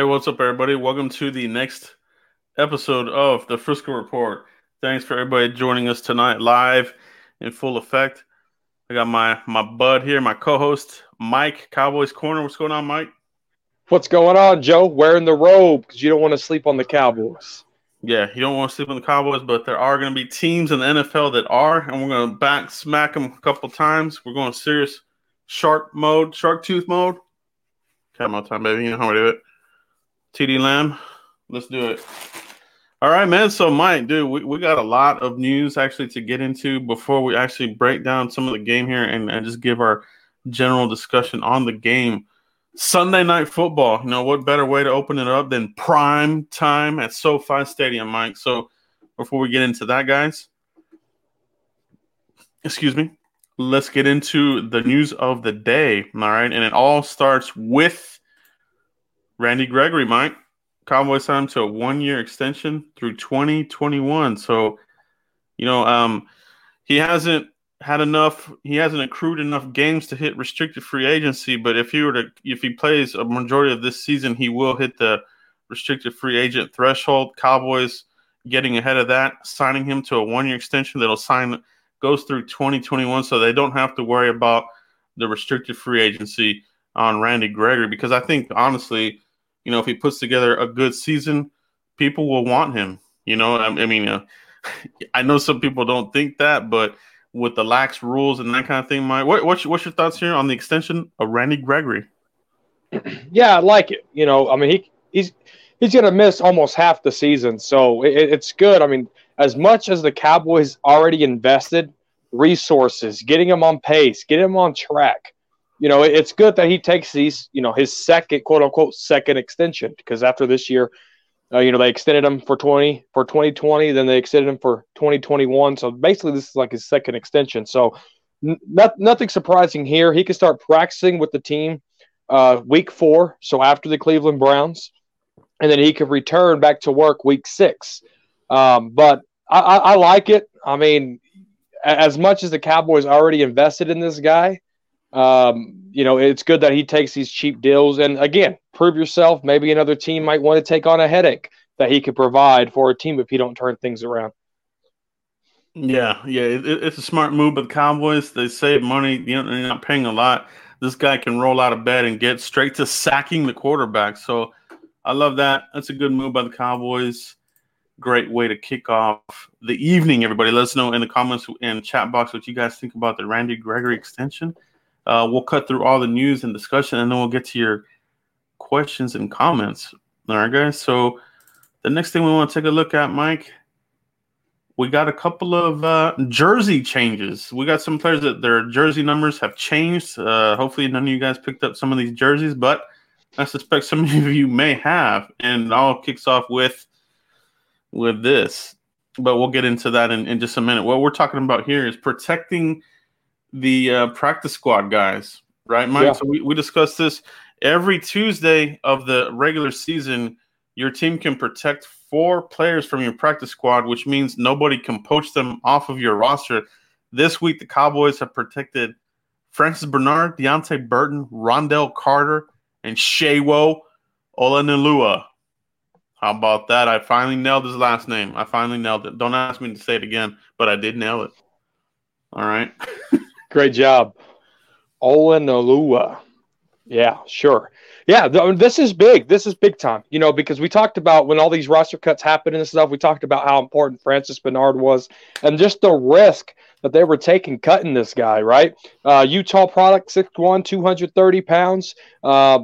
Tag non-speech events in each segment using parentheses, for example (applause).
Hey, what's up, everybody? Welcome to the next episode of the Frisco Report. Thanks for everybody joining us tonight live in full effect. I got my my bud here, my co-host Mike, Cowboys Corner. What's going on, Mike? What's going on, Joe? Wearing the robe because you don't want to sleep on the Cowboys. Yeah, you don't want to sleep on the Cowboys, but there are going to be teams in the NFL that are, and we're going to back smack them a couple times. We're going serious shark mode, shark tooth mode. Come on, time, baby. You know how we do it. CeeDee Lamb, let's do it. All right, man. So, Mike, dude, we, we got a lot of news actually to get into before we actually break down some of the game here and, and just give our general discussion on the game. Sunday night football. You know, what better way to open it up than prime time at SoFi Stadium, Mike? So, before we get into that, guys, excuse me, let's get into the news of the day. All right. And it all starts with Randy Gregory, Mike. Cowboys signed him to a one year extension through 2021. So, you know, um, he hasn't had enough he hasn't accrued enough games to hit restricted free agency but if he were to if he plays a majority of this season he will hit the restricted free agent threshold cowboys getting ahead of that signing him to a one year extension that'll sign goes through 2021 so they don't have to worry about the restricted free agency on randy gregory because i think honestly you know if he puts together a good season people will want him you know i, I mean uh, (laughs) i know some people don't think that but with the lax rules and that kind of thing. Mike, what, what's what's your thoughts here on the extension of Randy Gregory? (clears throat) Yeah, I like it. You know, I mean, he he's he's going to miss almost half the season, so it, it's good. I mean, as much as the Cowboys already invested resources, getting him on pace, getting him on track. You know, it's good that he takes these, you know, his second quote unquote second extension because after this year, uh, you know, they extended him for 20 for 2020, then they extended him for 2021. So basically, this is like his second extension. So not, nothing surprising here. He can start practicing with the team uh, week four, so after the Cleveland Browns, and then he could return back to work week six. Um, but I, I, I like it. I mean, as much as the Cowboys already invested in this guy, um, you know, it's good that he takes these cheap deals. And again, prove yourself. Maybe another team might want to take on a headache that he could provide for a team if he don't turn things around. Yeah, yeah, it, it's a smart move. But the Cowboys, they save money. You know, they're not paying a lot. This guy can roll out of bed and get straight to sacking the quarterback. So I love that. That's a good move by the Cowboys. Great way to kick off the evening. Everybody, let us know in the comments and chat box what you guys think about the Randy Gregory extension. Uh, we'll cut through all the news and discussion, and then we'll get to your questions and comments. All right, guys. So the next thing we want to take a look at, Mike, we got a couple of uh, jersey changes. We got some players that their jersey numbers have changed. Uh, hopefully, none of you guys picked up some of these jerseys, but I suspect (laughs) some of you may have. And it all kicks off with with this, but we'll get into that in, in just a minute. What we're talking about here is protecting the uh, practice squad guys, right, Mike? Yeah. So we, we discussed this every Tuesday of the regular season. Your team can protect four players from your practice squad, which means nobody can poach them off of your roster. This week, the Cowboys have protected Francis Bernard, Deante Burton, Ron'Dell Carter, and Sewo Olonilua. How about that? I finally nailed his last name. I finally nailed it. Don't ask me to say it again, but I did nail it. All right. (laughs) Great job. Olonilua. Yeah, sure. Yeah, this is big. This is big time. You know, because we talked about when all these roster cuts happened and stuff, we talked about how important Francis Bernard was and just the risk that they were taking cutting this guy, right? Uh, Utah product, 6'1, 230 pounds. Uh,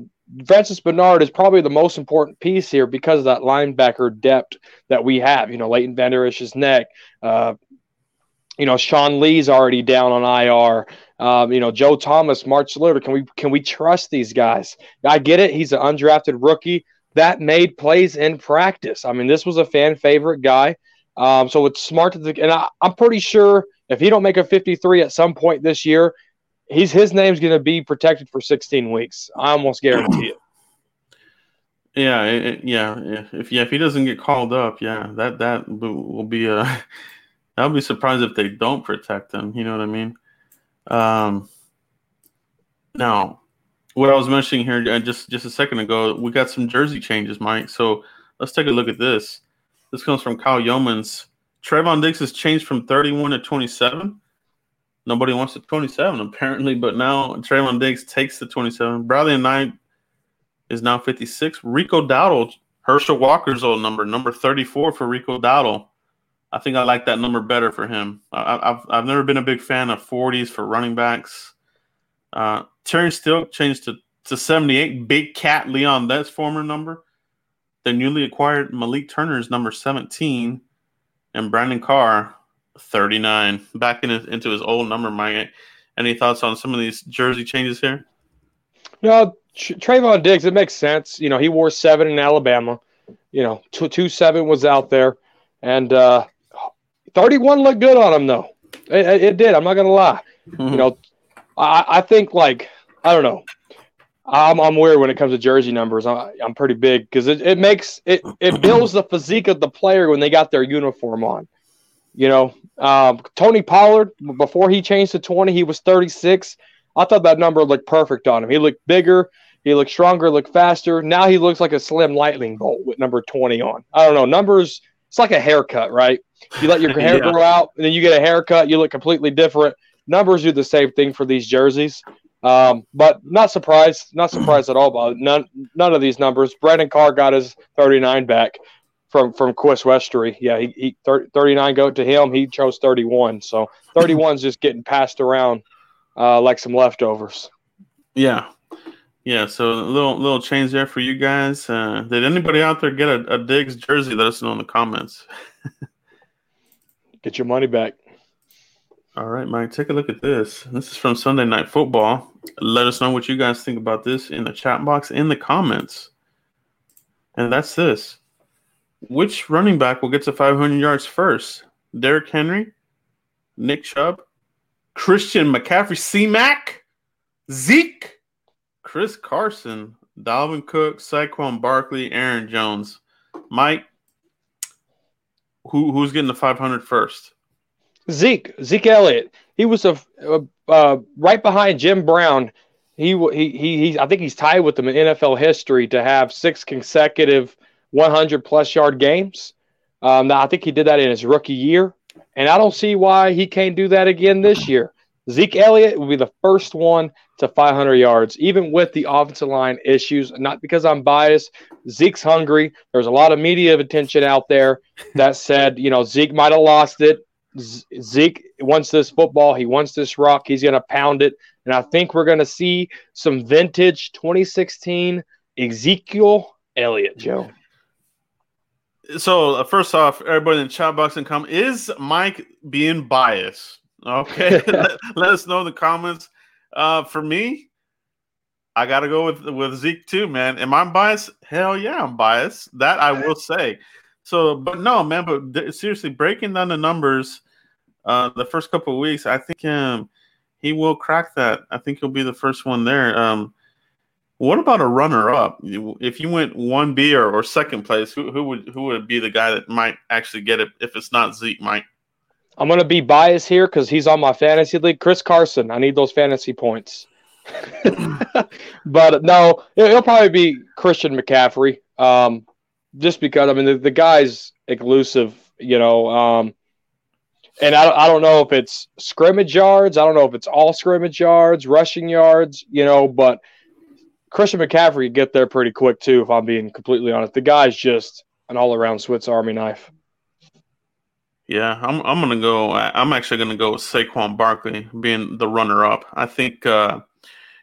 Francis Bernard is probably the most important piece here because of that linebacker depth that we have. You know, Leighton Vander Esch's neck, uh, you know, Sean Lee's already down on IR. Um, you know, Joe Thomas, Mark Saluter. Can we can we trust these guys? I get it. He's an undrafted rookie that made plays in practice. I mean, this was a fan favorite guy. Um, so it's smart to and I, I'm pretty sure if he don't make a 53 at some point this year, he's his name's going to be protected for 16 weeks. I almost guarantee it. (clears throat) Yeah, it, yeah, if yeah, if he doesn't get called up, yeah, that that will be a I'll be surprised if they don't protect him. You know what I mean? Um, now, what I was mentioning here uh, just just a second ago, we got some jersey changes, Mike. So let's take a look at this. This comes from Kyle Youmans. Trevon Diggs has changed from 31 to 27. Nobody wants the 27 apparently, but now Trevon Diggs takes the 27. Bradlee Anae is now 56. Rico Dowdle, Herschel Walker's old number, number 34 for Rico Dowdle. I think I like that number better for him. I, have I've never been a big fan of 40s for running backs. Uh, Terry Steele changed to, to 78. Big Cat Leon, that's former number. The newly acquired Malik Turner's number 17. And Brandon Carr, 39. Back in into his old number, Mike. Any thoughts on some of these jersey changes here? No, Trevon Diggs, it makes sense. You know, he wore seven in Alabama. You know, two, two seven was out there. And uh, 31 looked good on him, though. It, it did. I'm not going to lie. Mm-hmm. You know, I, I think like I don't know. I'm, I'm weird when it comes to jersey numbers. I, am pretty big because it, it makes it it (clears throat) builds the physique of the player when they got their uniform on. You know, um, Tony Pollard before he changed to 20, he was 36. I thought that number looked perfect on him. He looked bigger, he looked stronger, looked faster. Now he looks like a slim lightning bolt with number 20 on. I don't know. Numbers, it's like a haircut, right? You let your (laughs) hair yeah. grow out, and then you get a haircut, you look completely different numbers do the same thing for these jerseys. Um, but not surprised, not surprised at all about none none of these numbers. Brandon Carr got his 39 back from from Chris Westry. Yeah, he, he 30, 39 go to him. He chose 31. So 31's just getting passed around uh, like some leftovers. Yeah. Yeah, so a little little change there for you guys. Uh, did anybody out there get a, a Diggs jersey? Let us know in the comments. (laughs) get your money back. All right, Mike, take a look at this. This is from Sunday Night Football. Let us know what you guys think about this in the chat box in the comments. And that's this. Which running back will get to 500 yards first? Derrick Henry, Nick Chubb, Christian McCaffrey, C Mac, Zeke, Chris Carson, Dalvin Cook, Saquon Barkley, Aaron Jones. Mike, who who's getting the 500 first? Zeke, Zeke Elliott. He was a, a uh, right behind Jim Brown. He, he he he. I think he's tied with them in NFL history to have six consecutive 100 plus yard games. Um, I think he did that in his rookie year, and I don't see why he can't do that again this year. Zeke Elliott will be the first one to 500 yards, even with the offensive line issues. Not because I'm biased. Zeke's hungry. There's a lot of media attention out there that (laughs) said, you know, Zeke might have lost it. Zeke wants this football. He wants this rock. He's going to pound it. And I think we're going to see some vintage 2016 Ezekiel Elliott, Joe. So, uh, first off, everybody in the chat box and comment is Mike being biased? Okay. (laughs) let, let, us know in the comments. Uh, for me, I got to go with, with Zeke too, man. Am I biased? Hell yeah, I'm biased. That I will say. So, but no, man, but seriously, breaking down the numbers uh, the first couple of weeks, I think um, he will crack that. I think he'll be the first one there. Um, what about a runner up? If you went one B or, or second place, who, who would who would be the guy that might actually get it if it's not Zeke, Mike? I'm gonna be biased here because he's on my fantasy league. Chris Carson, I need those fantasy points. (laughs) but no, it'll probably be Christian McCaffrey. Um, just because I mean the, the guy's elusive, you know. Um, and I, I don't know if it's scrimmage yards. I don't know if it's all scrimmage yards, rushing yards, you know, but Christian McCaffrey get there pretty quick too, if I'm being completely honest. The guy's just an all around Swiss Army knife. Yeah, I'm I'm gonna go I'm actually gonna go with Saquon Barkley being the runner up. I think uh,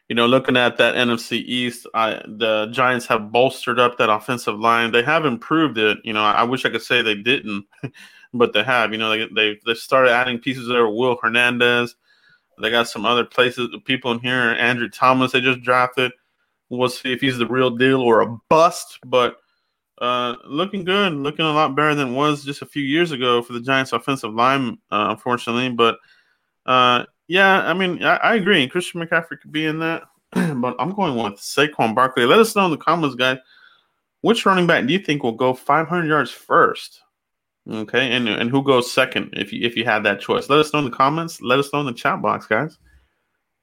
you know, looking at that NFC East, I, the Giants have bolstered up that offensive line. They have improved it. You know, I wish I could say they didn't (laughs) but they have. You know, they they they started adding pieces there. Will Hernandez. They got some other places, people in here. Andrew Thomas, they just drafted. We'll see if he's the real deal or a bust. But uh, looking good, looking a lot better than was just a few years ago for the Giants' offensive line, uh, unfortunately. But uh, yeah, I mean, I, I, agree. Christian McCaffrey could be in that, (clears throat) but I'm going with Saquon Barkley. Let us know in the comments, guys. Which running back do you think will go 500 yards first? Okay, and and who goes second if you if you had that choice? Let us know in the comments. Let us know in the chat box, guys.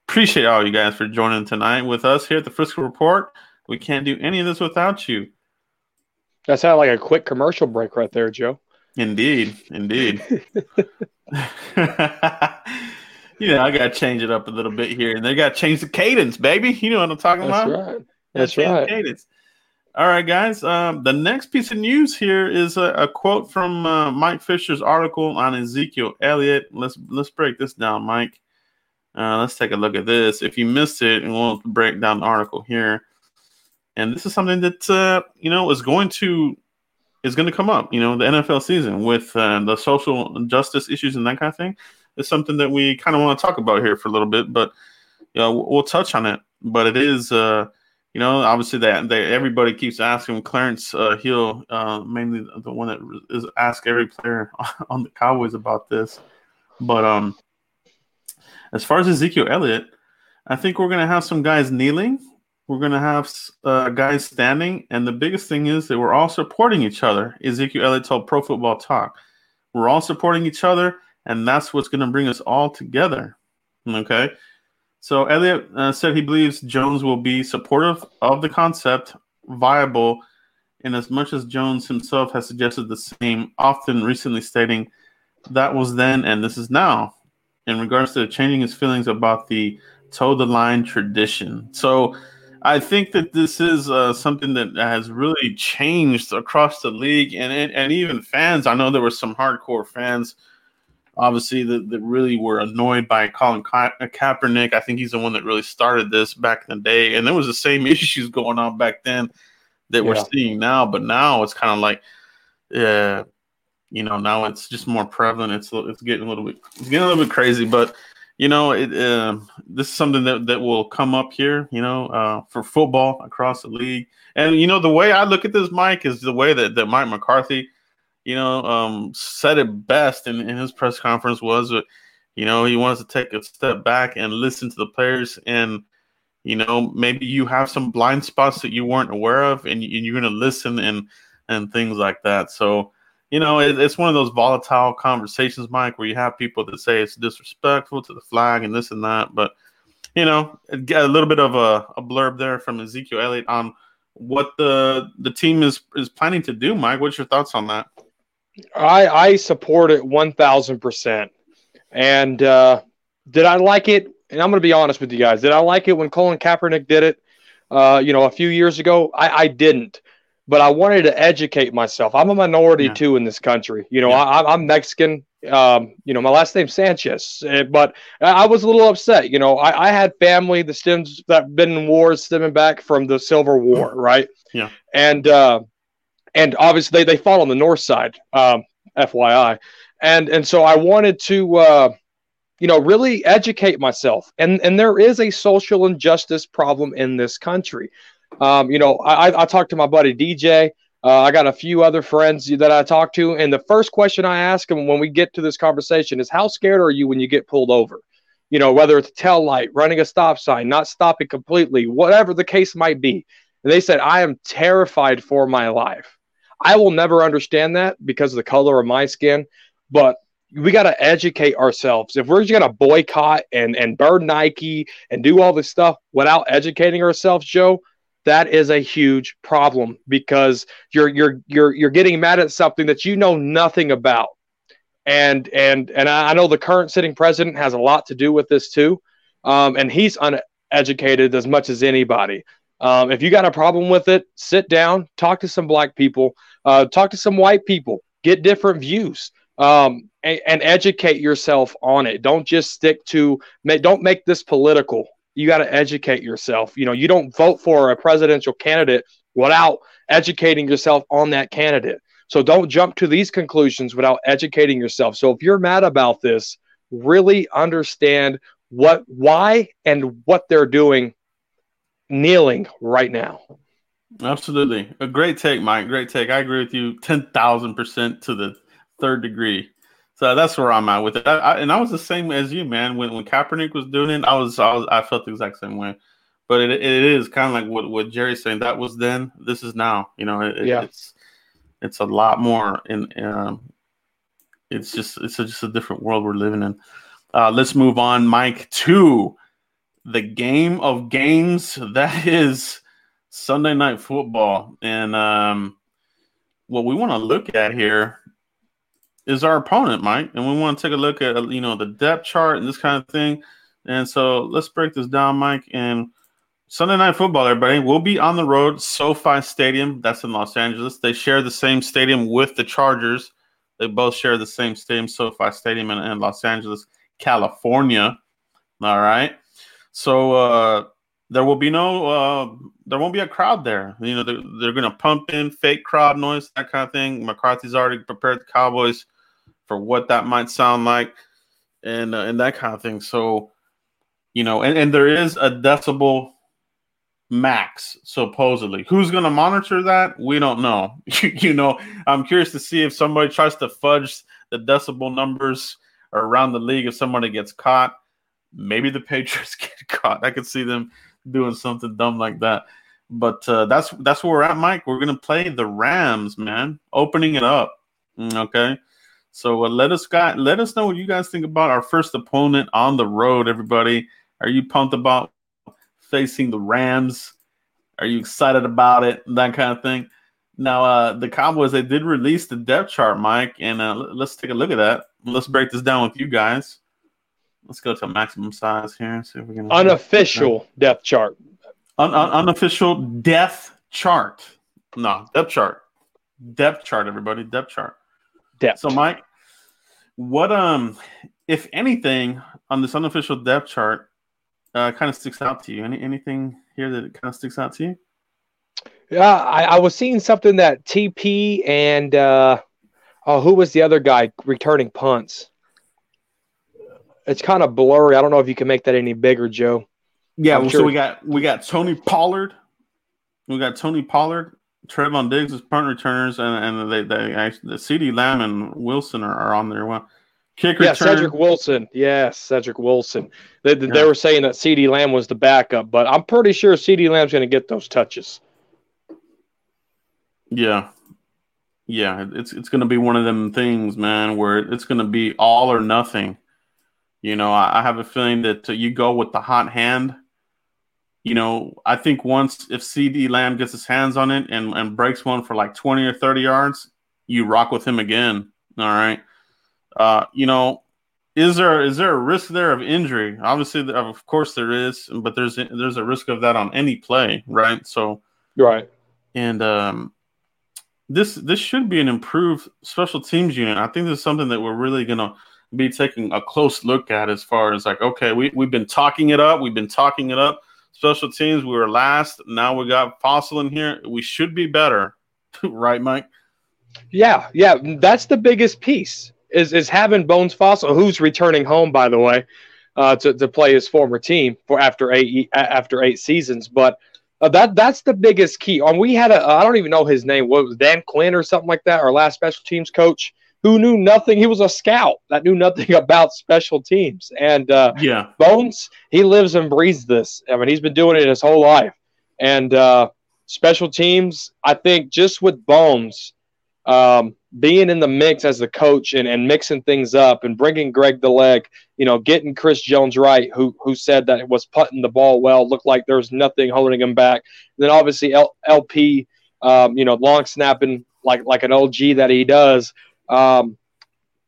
appreciate all you guys for joining tonight with us here at the Frisco Report. We can't do any of this without you. That sounded like a quick commercial break right there, Joe. Indeed, indeed. (laughs) (laughs) you know, I got to change it up a little bit here, and they got to change the cadence, baby. You know what I'm talking about? That's about? right. That's right. Cadence. All right, guys. Um, the next piece of news here is a, a quote from uh, Mike Fisher's article on Ezekiel Elliott. Let's let's break this down, Mike. Uh, let's take a look at this. If you missed it, and we'll break down the article here. And this is something that uh, you know is going to is going to come up. You know, the NFL season with uh, the social justice issues and that kind of thing is something that we kind of want to talk about here for a little bit. But you know, we'll touch on it. But it is, uh, you know, obviously that everybody keeps asking Clarence uh, Hill, uh, mainly the one that is ask every player (laughs) on the Cowboys about this. But um, as far as Ezekiel Elliott, I think we're gonna have some guys kneeling. We're gonna have uh, guys standing, and the biggest thing is that we're all supporting each other. Ezekiel Elliott told Pro Football Talk, "We're all supporting each other, and that's what's going to bring us all together." Okay. So Elliott uh, said he believes Jones will be supportive of the concept, viable, in as much as Jones himself has suggested the same, often recently stating, "That was then, and this is now." In regards to changing his feelings about the toe the line tradition, so I think that this is uh, something that has really changed across the league, and and even fans. I know there were some hardcore fans obviously that, that really were annoyed by Colin Ka- Kaepernick. I think he's the one that really started this back in the day, and there was the same (laughs) issues going on back then that yeah. we're seeing now. But now it's kind of like, yeah, you know, now it's just more prevalent. It's it's getting a little bit it's getting a little bit crazy, but you know, it uh, this is something that that will come up here. You know, uh, for football across the league, and you know, the way I look at this, Mike, is the way that that Mike McCarthy you know, um, said it best in, in his press conference was that, you know, he wants to take a step back and listen to the players and, you know, maybe you have some blind spots that you weren't aware of and, you're going to listen and, and things like that. So, you know, it, it's one of those volatile conversations, Mike, where you have people that say it's disrespectful to the flag and this and that. But, you know, a little bit of a, a blurb there from Ezekiel Elliott on what the the team is is planning to do. Mike, what's your thoughts on that? I I support it one thousand percent. And uh, did I like it? And I'm going to be honest with you guys. Did I like it when Colin Kaepernick did it? Uh, you know, a few years ago, I, I didn't. But I wanted to educate myself. I'm a minority yeah. too in this country. You know, yeah. I, I'm Mexican. Um, you know, my last name's Sanchez, eh, but I was a little upset. You know, I, I had family that stems that been in wars stemming back from the Civil War, right? Yeah. And uh, and obviously they, they fall on the north side, um, FYI. And and so I wanted to, uh, you know, really educate myself. And and there is a social injustice problem in this country. Um, you know, I, I talked to my buddy DJ. Uh, I got a few other friends that I talk to, and the first question I ask them when we get to this conversation is, "How scared are you when you get pulled over?" You know, whether it's a tail light, running a stop sign, not stopping completely, whatever the case might be. And they said, "I am terrified for my life." I will never understand that because of the color of my skin, but we got to educate ourselves. If we're just going to boycott and, and burn Nike and do all this stuff without educating ourselves, Joe, that is a huge problem because you're you're you're you're getting mad at something that you know nothing about. And and and I know the current sitting president has a lot to do with this too. Um, and he's uneducated as much as anybody. Um, if you got a problem with it, sit down, talk to some black people, uh, talk to some white people, get different views, um, and, and, educate yourself on it. Don't just stick to, don't make this political. You got to educate yourself. You know, you don't vote for a presidential candidate without educating yourself on that candidate. So don't jump to these conclusions without educating yourself. So if you're mad about this, really understand what, why, and what they're doing kneeling right now. Absolutely. A great take, Mike. Great take. I agree with you 10,000% to the third degree. So that's where I'm at with it. I, I, and I was the same as you, man. When when Kaepernick was doing it, I was I was I felt the exact same way. But it, it is kind of like what, what Jerry's saying. That was then. This is now. You know, it, yeah. it's it's a lot more. And um, it's just it's a, just a different world we're living in. Uh, let's move on, Mike, to the game of games (laughs) that is Sunday night football. And um, what we want to look at here is our opponent, Mike, and we want to take a look at you know the depth chart and this kind of thing. And so let's break this down, Mike. And Sunday night football, everybody, will be on the road, SoFi Stadium. That's in Los Angeles. They share the same stadium with the Chargers. They both share the same stadium, SoFi Stadium in, in Los Angeles, California. All right. So uh, there will be no, uh, there won't be a crowd there. You know, they're, they're going to pump in fake crowd noise, that kind of thing. McCarthy's already prepared the Cowboys for what that might sound like, and uh, and that kind of thing. So, you know, and, and there is a decibel max supposedly. Who's going to monitor that? We don't know. (laughs) you know, I'm curious to see if somebody tries to fudge the decibel numbers around the league. If somebody gets caught, maybe the (laughs) Patriots get caught. I could see them doing something dumb like that. But uh, that's that's where we're at, Mike. We're gonna play the Rams, man, opening it up. Mm, okay, so uh, let us guys let us know what you guys think about our first opponent on the road. Everybody, are you pumped about facing the Rams? Are you excited about it? That kind of thing. Now, uh, the Cowboys they did release the depth chart, Mike, and uh, let's take a look at that. Let's break this down with you guys. Let's go to maximum size here. And see if we can unofficial depth chart. Un- un- unofficial depth chart. No depth chart. Depth chart. Everybody, depth chart. Depth. So, Mike, what um, if anything, on this unofficial depth chart, uh, kind of sticks out to you? Any anything here that kind of sticks out to you? Yeah, I, I was seeing something that TP and uh, oh, who was the other guy returning punts? it's kind of blurry. I don't know if you can make that any bigger, Joe. Yeah, well, sure. so we got we got Tony Pollard, we got Tony Pollard, Trevon Diggs as punt returners, and and they they actually the CeeDee Lamb and Wilson are, are on there. Well, kick yeah, return. Cedric Wilson. Yes, Cedric Wilson. They, they, yeah. were saying that CeeDee Lamb was the backup, but I'm pretty sure CeeDee Lamb's going to get those touches. Yeah, yeah, it's it's going to be one of them things, man, where it's going to be all or nothing. You know, I, I have a feeling that uh, you go with the hot hand. You know, I think once if CeeDee Lamb gets his hands on it and, and breaks one for like 20 or 30 yards, you rock with him again. All right. Uh, you know, is there is there a risk there of injury? Obviously, of course there is, but there's there's a risk of that on any play, right? So, right. And um, this this should be an improved special teams unit. I think this is something that we're really gonna be taking a close look at as far as like, okay, we, we've been talking it up. We've been talking it up. Special teams, we were last. Now we got Fassel in here. We should be better. (laughs) right, Mike? Yeah, yeah. That's the biggest piece is is having Bones Fassel, who's returning home, by the way, uh, to, to play his former team for after eight after eight seasons. But uh, that that's the biggest key. Um, we had a I don't even know his name. What was Dan Quinn or something like that? Our last special teams coach who knew nothing. He was a scout that knew nothing (laughs) about special teams. And uh, yeah, Bones, he lives and breathes this. I mean, he's been doing it his whole life. And uh, special teams, I think, just with Bones um, being in the mix as the coach and, and mixing things up and bringing Greg the leg, you know, getting Chris Jones right, who who said that it was putting the ball well, looked like there was nothing holding him back. And then obviously L- LP, um, you know, long snapping like like an OG that he does um,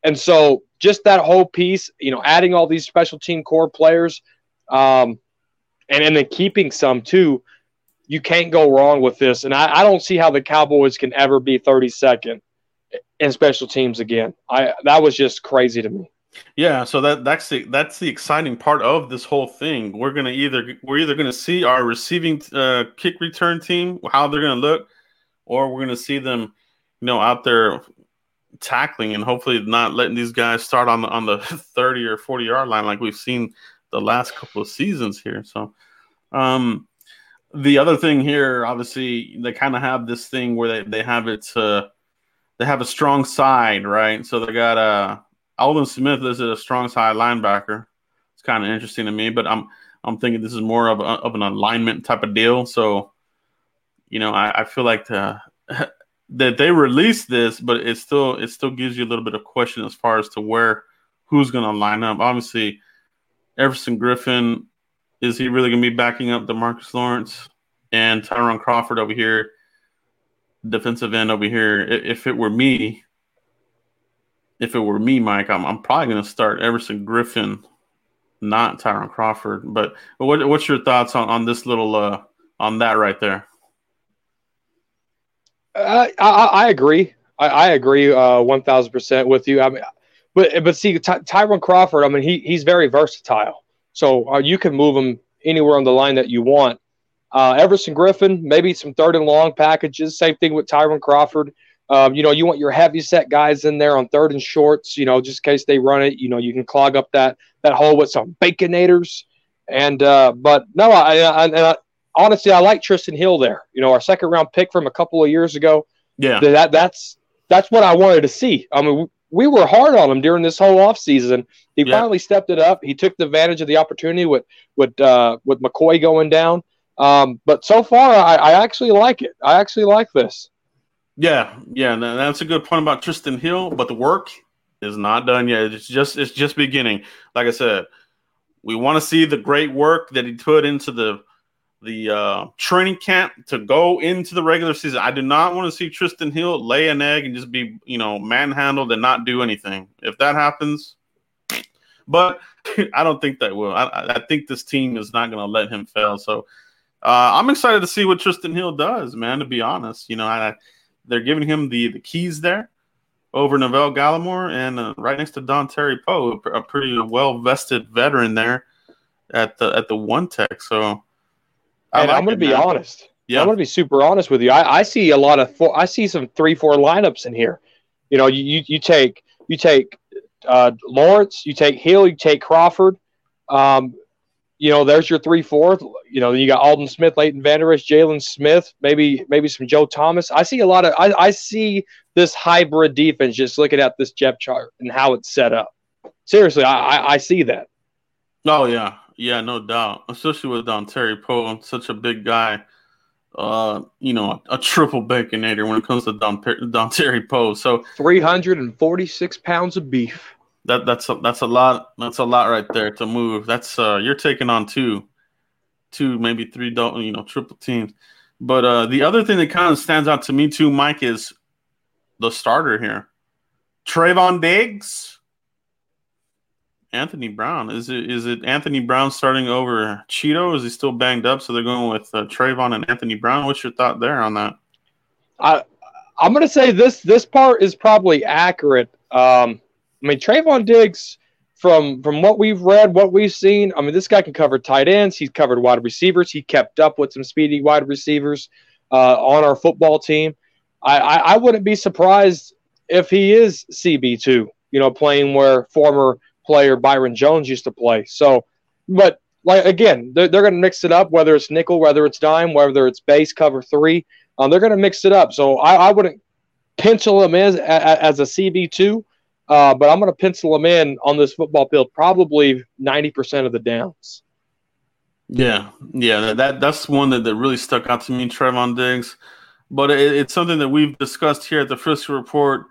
and so just that whole piece, you know, adding all these special team core players, um, and, and then keeping some too, you can't go wrong with this. And I, I don't see how the Cowboys can ever be 32nd in special teams again. I that was just crazy to me. Yeah, so that that's the that's the exciting part of this whole thing. We're gonna either we're either gonna see our receiving uh, kick return team how they're gonna look, or we're gonna see them, you know, out there tackling and hopefully not letting these guys start on the on the (laughs) 30 or 40 yard line like we've seen the last couple of seasons here. So um the other thing here, obviously, they kind of have this thing where they, they have it uh, they have a strong side, right? So they got uh Aldon Smith is a strong side linebacker. It's kind of interesting to me, but I'm I'm thinking this is more of a, of an alignment type of deal. So, you know, I, I feel like the, (laughs) that they released this, but it still it still gives you a little bit of question as far as to where who's going to line up. Obviously, Everson Griffen is he really going to be backing up Demarcus Lawrence and Tyrone Crawford over here, defensive end over here? If it were me, if it were me, Mike, I'm, I'm probably going to start Everson Griffen, not Tyrone Crawford. But, but what, what's your thoughts on, on this little uh, on that right there? I, I agree. I, I agree uh, one thousand percent with you. I mean, but but see, Ty- Tyrone Crawford. I mean, he he's very versatile. So uh, you can move him anywhere on the line that you want. Uh, Everson Griffen, maybe some third and long packages. Same thing with Tyrone Crawford. Um, you know, you want your heavy set guys in there on third and shorts. You know, just in case they run it. You know, you can clog up that that hole with some baconators. And uh, but no, I, I, I honestly I like Trysten Hill there. You know, our second round pick from a couple of years ago. Yeah, that that's that's what I wanted to see. I mean, we were hard on him during this whole offseason. He yeah. finally stepped it up. He took the advantage of the opportunity with with uh, with McCoy going down. Um, but so far, I, I, actually like it. I actually like this. Yeah, yeah, that's a good point about Trysten Hill. But the work is not done yet. It's just it's just beginning. Like I said, we want to see the great work that he put into the the uh, training camp to go into the regular season. I do not want to see Trysten Hill lay an egg and just be, you know, manhandled and not do anything. If that happens, but (laughs) I don't think that will. I, I think this team is not going to let him fail. So uh, I'm excited to see what Trysten Hill does, man. To be honest, you know, I, they're giving him the the keys there over Neville Gallimore and uh, right next to Dontari Poe, a pretty well vested veteran there at the at the one tech. So and like I'm going to be honest. Yeah. I'm going to be super honest with you. I, I see a lot of four, I see some three four lineups in here. You know, you you take you take uh, Lawrence, you take Hill, you take Crawford. Um, you know, there's your three four. You know, you got Aldon Smith, Leighton Vander Jalen Smith, maybe maybe some Joe Thomas. I see a lot of I, I see this hybrid defense just looking at this depth chart and how it's set up. Seriously, I, I, I see that. Oh yeah, yeah, no doubt. Especially with Dontari Poe, such a big guy. Uh, you know, a, a triple baconator when it comes to Don, Dontari Poe. So 346 pounds of beef. That that's a, that's a lot. That's a lot right there to move. That's uh, you're taking on two, two maybe three, you know, triple teams. But uh, the other thing that kind of stands out to me too, Mike, is the starter here, Trevon Diggs Anthony Brown. Is it is it Anthony Brown starting over Cheeto? Is he still banged up? So they're going with uh, Trevon and Anthony Brown. What's your thought there on that? I I'm to say this this part is probably accurate. Um, I mean Trevon Diggs from from what we've read, what we've seen. I mean this guy can cover tight ends. He's covered wide receivers. He kept up with some speedy wide receivers uh, on our football team. I, I I wouldn't be surprised if he is CB two. You know, playing where former player Byron Jones used to play. So, but like again, they're, they're going to mix it up, whether it's nickel, whether it's dime, whether it's base cover three. Um, they're going to mix it up. So I, I wouldn't pencil them in as, as a CB two, uh, but I'm going to pencil them in on this football field probably 90% of the downs. Yeah, yeah, that that's one that, that really stuck out to me, Trevon Diggs. But it, it's something that we've discussed here at the Frisco Report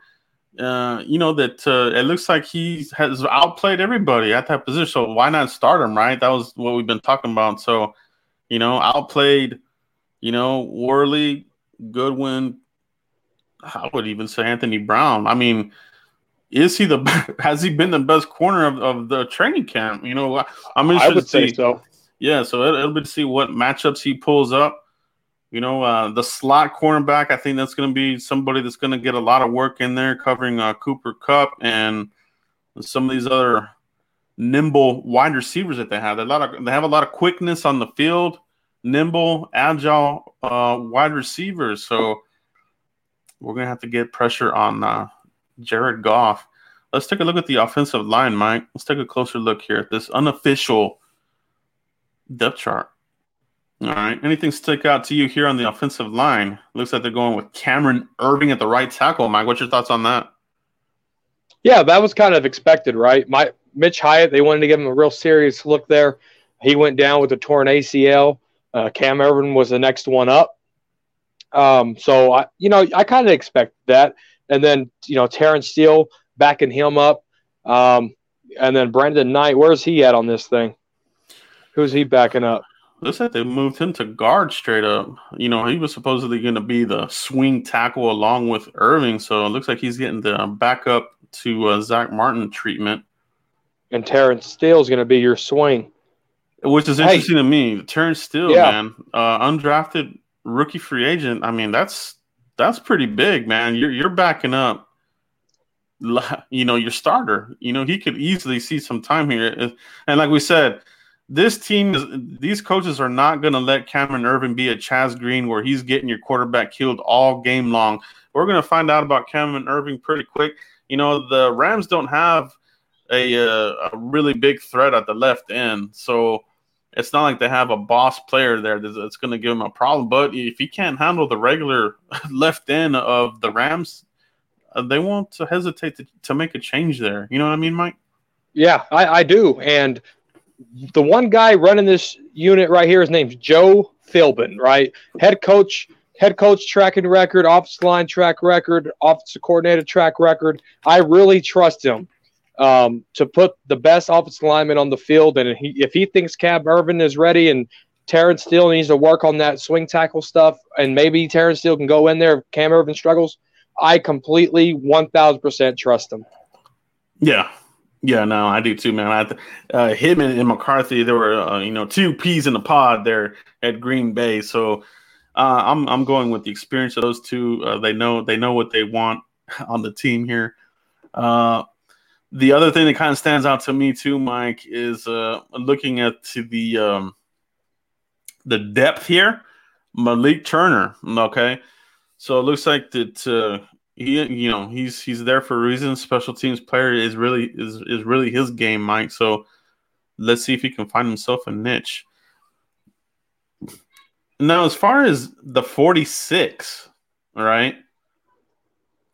uh, you know that uh, it looks like he has outplayed everybody at that position. So why not start him? Right, that was what we've been talking about. So, you know, outplayed. You know, Worley, Goodwin. I would even say Anthony Brown. I mean, is he the (laughs) has he been the best corner of, of the training camp? You know, I'm interested I would say so. Yeah, so it, it'll be to see what matchups he pulls up. You know, uh, the slot cornerback, I think that's going to be somebody that's going to get a lot of work in there covering uh, Cooper Kupp and some of these other nimble wide receivers that they have. They, a lot of, they have a lot of quickness on the field, nimble, agile uh, wide receivers. So we're going to have to get pressure on uh, Jared Goff. Let's take a look at the offensive line, Mike. Let's take a closer look here at this unofficial depth chart. All right. Anything stick out to you here on the offensive line? Looks like they're going with Cameron Erving at the right tackle. Mike, what's your thoughts on that? Yeah, that was kind of expected, right? My Mitch Hyatt, they wanted to give him a real serious look there. He went down with a torn ACL. Uh, Cam Erving was the next one up. Um, so I, you know, I kind of expect that. And then you know, Terence Steele backing him up. Um, and then Brandon Knight, where's he at on this thing? Who's he backing up? Looks like they moved him to guard straight up. You know, he was supposedly going to be the swing tackle along with Erving, so it looks like he's getting the backup to uh, Zack Martin treatment. And Terence Steele is going to be your swing. Which is interesting hey. to me. Terence Steele, yeah. man, uh, undrafted rookie free agent. I mean, that's that's pretty big, man. You're you're backing up, (laughs) you know, your starter. You know, he could easily see some time here, and like we said, this team is these coaches are not going to let Cameron Erving be a Chaz Green where he's getting your quarterback killed all game long. We're going to find out about Cameron Erving pretty quick. You know, the Rams don't have a, a, a really big threat at the left end, so it's not like they have a boss player there that's going to give him a problem. But if he can't handle the regular (laughs) left end of the Rams, uh, they won't hesitate to, to make a change there. You know what I mean, Mike? Yeah, I, I do. And the one guy running this unit right here, his name's Joe Philbin, right? Head coach, head coach tracking record, offensive line track record, offensive coordinator track record. I really trust him um, to put the best offensive lineman on the field. And he, if he thinks Cam Erving is ready and Terence Steele needs to work on that swing tackle stuff, and maybe Terence Steele can go in there if Cam Erving struggles, I completely 1000% trust him. Yeah, yeah, no, I do too, man. I, uh, him and, and, McCarthy, there were uh, you know two peas in the pod there at Green Bay. So uh, I'm I'm going with the experience of those two. Uh, they know they know what they want on the team here. Uh, the other thing that kind of stands out to me too, Mike, is uh, looking at to the um, the depth here. Malik Turner, okay. So it looks like that he you know he's he's there for a reason. Special teams player is really is is really his game, Mike. So let's see if he can find himself a niche. Now, as far as the 46, all right,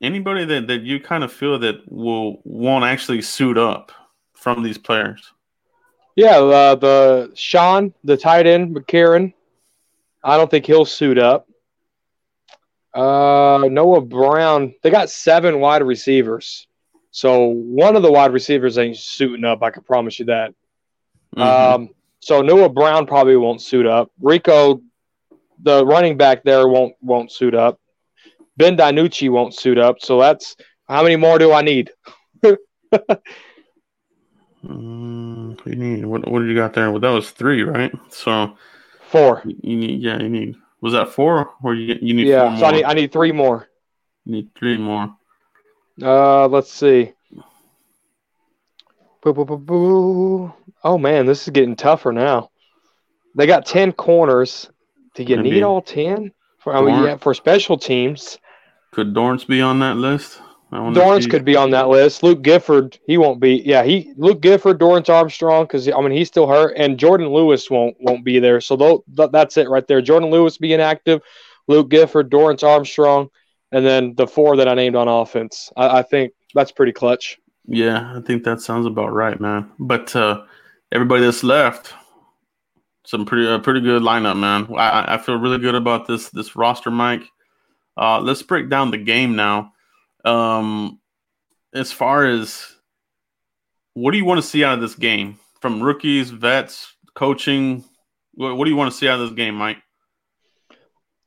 anybody that, that you kind of feel that will won't actually suit up from these players? Yeah, uh, the Sean, the tight end, McCarron. I don't think he'll suit up. Uh, Noah Brown. They got seven wide receivers, so one of the wide receivers ain't suiting up. I can promise you that. Mm-hmm. Um, so Noah Brown probably won't suit up. Rico, the running back there, won't won't suit up. Ben DiNucci won't suit up. So that's how many more do I need? mm, you need what? What did you got there? Well, that was three, right? So four. You need, yeah, you need was that four? Or you you need yeah? so I need I need three more. You need three more. Uh, let's see. Boo, boo, boo, boo. Oh man, this is getting tougher now. They got ten corners. Do you Maybe. need all ten for? I mean, yeah, for special teams. Could Dorance be on that list? Dorance could be on that list. Luke Gifford, he won't be. Yeah, he Luke Gifford, Dorance Armstrong, because I mean he's still hurt, and Jordan Lewis won't won't be there. So th- that's it right there. Jordan Lewis being active, Luke Gifford, Dorance Armstrong, and then the four that I named on offense. I, I think that's pretty clutch. Yeah, I think that sounds about right, man. But uh, everybody that's left, some pretty uh, pretty good lineup, man. I, I feel really good about this this roster, Mike. Uh, let's break down the game now. Um, as far as what do you want to see out of this game from rookies, vets, coaching? What, what do you want to see out of this game, Mike?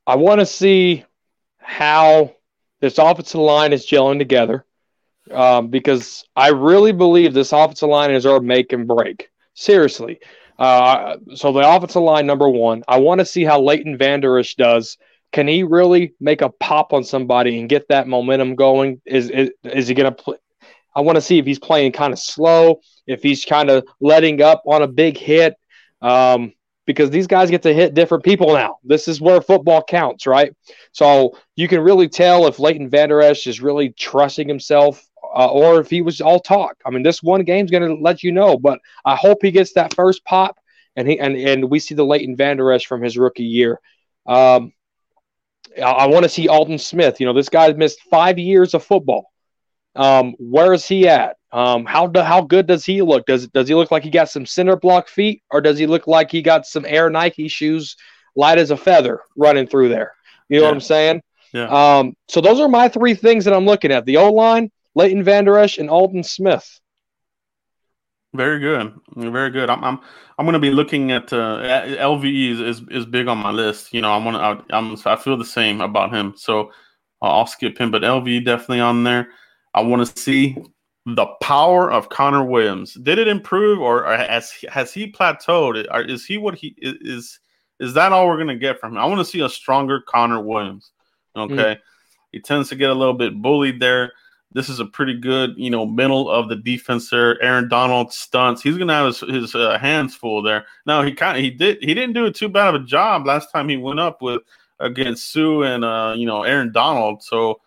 I want to see how this offensive line is gelling together um, because I really believe this offensive line is our make and break. Seriously. Uh, so the offensive line, number one, I want to see how Leighton Vander Esch does can he really make a pop on somebody and get that momentum going? Is is, is he going to play? I want to see if he's playing kind of slow, if he's kind of letting up on a big hit, um, because these guys get to hit different people now. This is where football counts, right? So you can really tell if Leighton Vander Esch is really trusting himself uh, or if he was all talk. I mean, this one game's going to let you know, but I hope he gets that first pop and he and, and we see the Leighton Vander Esch from his rookie year. Um, I want to see Aldon Smith. You know, this guy missed five years of football. Um, where is he at? Um, how do, how good does he look? Does does he look like he got some center block feet, or does he look like he got some Air Nike shoes, light as a feather, running through there? You know yeah. what I'm saying? Yeah. Um, so those are my three things that I'm looking at: the O line, Leighton Vander Esch, and Aldon Smith. Very good, very good. I'm I'm I'm going to be looking at uh, LVE is, is, is big on my list. You know, I'm gonna I'm I feel the same about him, so uh, I'll skip him. But LVE definitely on there. I want to see the power of Connor Williams. Did it improve, or, or has has he plateaued? Or is he what he is? Is that all we're going to get from him? I want to see a stronger Connor Williams. Okay, mm. he tends to get a little bit bullied there. This is a pretty good, you know, middle of the defense there. Aaron Donald stunts. He's gonna have his, his uh, hands full there. Now he kind of he did he didn't do too bad of a job last time he went up with against Suh and uh, you know Aaron Donald. So,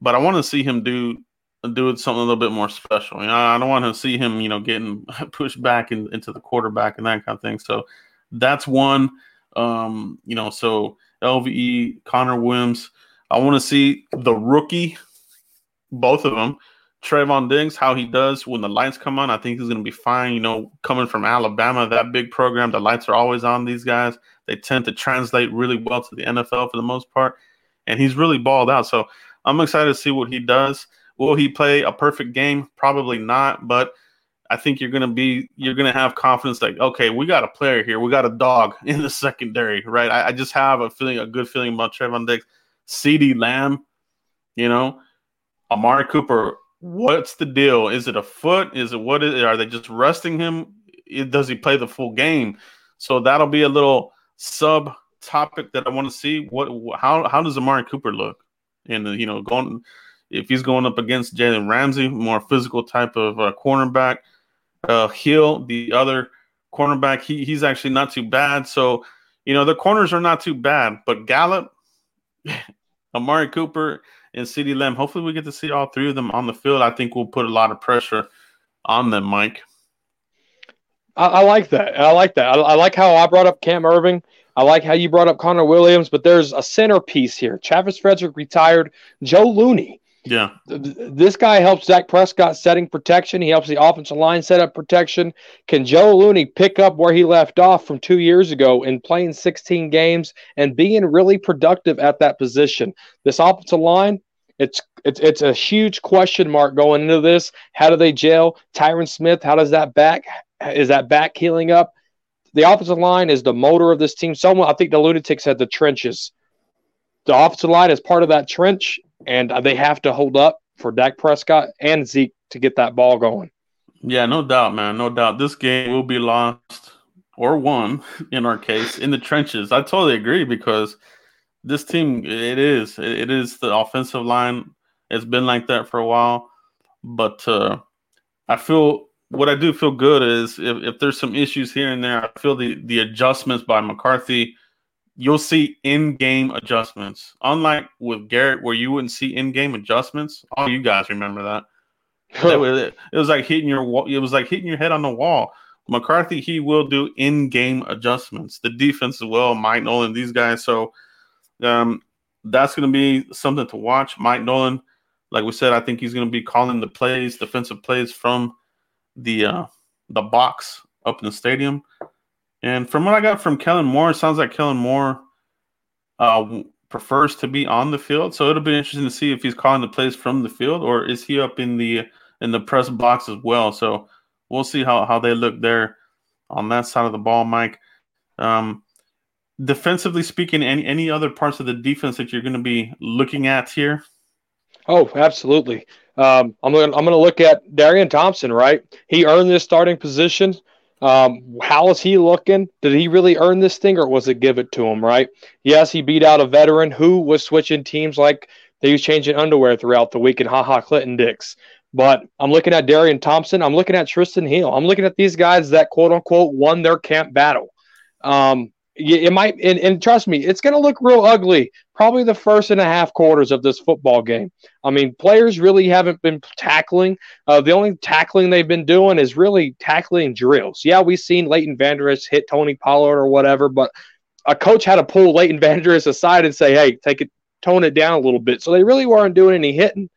but I want to see him do do something a little bit more special. You know, I don't want to see him, you know, getting (laughs) pushed back in, into the quarterback and that kind of thing. So that's one. Um, you know, so LVE, Connor Williams. I want to see the rookie both of them. Trevon Diggs, how he does when the lights come on, I think he's going to be fine. You know, coming from Alabama, that big program, the lights are always on these guys. They tend to translate really well to the NFL for the most part. And he's really balled out. So I'm excited to see what he does. Will he play a perfect game? Probably not. But I think you're going to be, you're going to have confidence like, okay, we got a player here. We got a dog (laughs) in the secondary, right? I, I just have a feeling, a good feeling about Trevon Diggs. CeeDee Lamb, you know, Amari Cooper, what's the deal? Is it a foot? Is it what is are they just resting him? Does he play the full game? So that'll be a little sub topic that I want to see. What how how does Amari Cooper look? And you know, going if he's going up against Jalen Ramsey, more physical type of uh, cornerback. Uh, Hill, the other cornerback, he he's actually not too bad. So you know the corners are not too bad, but Gallup, (laughs) Amari Cooper, and CeeDee Lamb. Hopefully, we get to see all three of them on the field. I think we'll put a lot of pressure on them, Mike. I, I like that. I like that. I, I, like how I brought up Cam Erving. I like how you brought up Connor Williams, but there's a centerpiece here. Travis Frederick retired. Joe Looney. Yeah. This guy helps Dak Prescott setting protection. He helps the offensive line set up protection. Can Joe Looney pick up where he left off from two years ago in playing 16 games and being really productive at that position? This offensive line, it's it's it's a huge question mark going into this. How do they gel? Tyron Smith, how does that back is that back healing up? The offensive line is the motor of this team. Someone I think the lunatics had the trenches. The offensive line is part of that trench, and they have to hold up for Dak Prescott and Zeke to get that ball going. Yeah, no doubt, man. No doubt. This game will be lost or won in our case in the trenches. I totally agree because this team, it is, it is the offensive line. It's been like that for a while, but uh, I feel what I do feel good is if, if there's some issues here and there, I feel the the adjustments by McCarthy you'll see in-game adjustments. Unlike with Garrett, where you wouldn't see in-game adjustments. All you guys remember that. it, was, it was like hitting your wall. it was like hitting your head on the wall. McCarthy, he will do in-game adjustments. The defense as well, Mike Nolan, these guys. So um, that's going to be something to watch. Mike Nolan, like we said, I think he's going to be calling the plays, defensive plays from the uh, the box up in the stadium. And from what I got from Kellen Moore, it sounds like Kellen Moore uh, prefers to be on the field. So it'll be interesting to see if he's calling the plays from the field or is he up in the in the press box as well. So we'll see how, how they look there on that side of the ball, Mike. Um, defensively speaking, any any other parts of the defense that you're going to be looking at here? Oh, absolutely. Um, I'm going I'm going to look at Darian Thompson. Right, he earned this starting position um, how is he looking? Did he really earn this thing, or was it give it to him? Right? Yes, he beat out a veteran who was switching teams like they was changing underwear throughout the week in Ha Ha Clinton Dix. But I'm looking at Darian Thompson. I'm looking at Trysten Hill. I'm looking at these guys that quote unquote won their camp battle. Um, it might and, and trust me it's going to look real ugly probably the first and a half quarters of this football game. I mean players really haven't been tackling uh, the only tackling they've been doing is really tackling drills. Yeah we've seen leighton vander Esch hit tony pollard or whatever but a coach had to pull leighton (laughs) vander Esch aside and say hey take it tone it down a little bit. So they really weren't doing any hitting.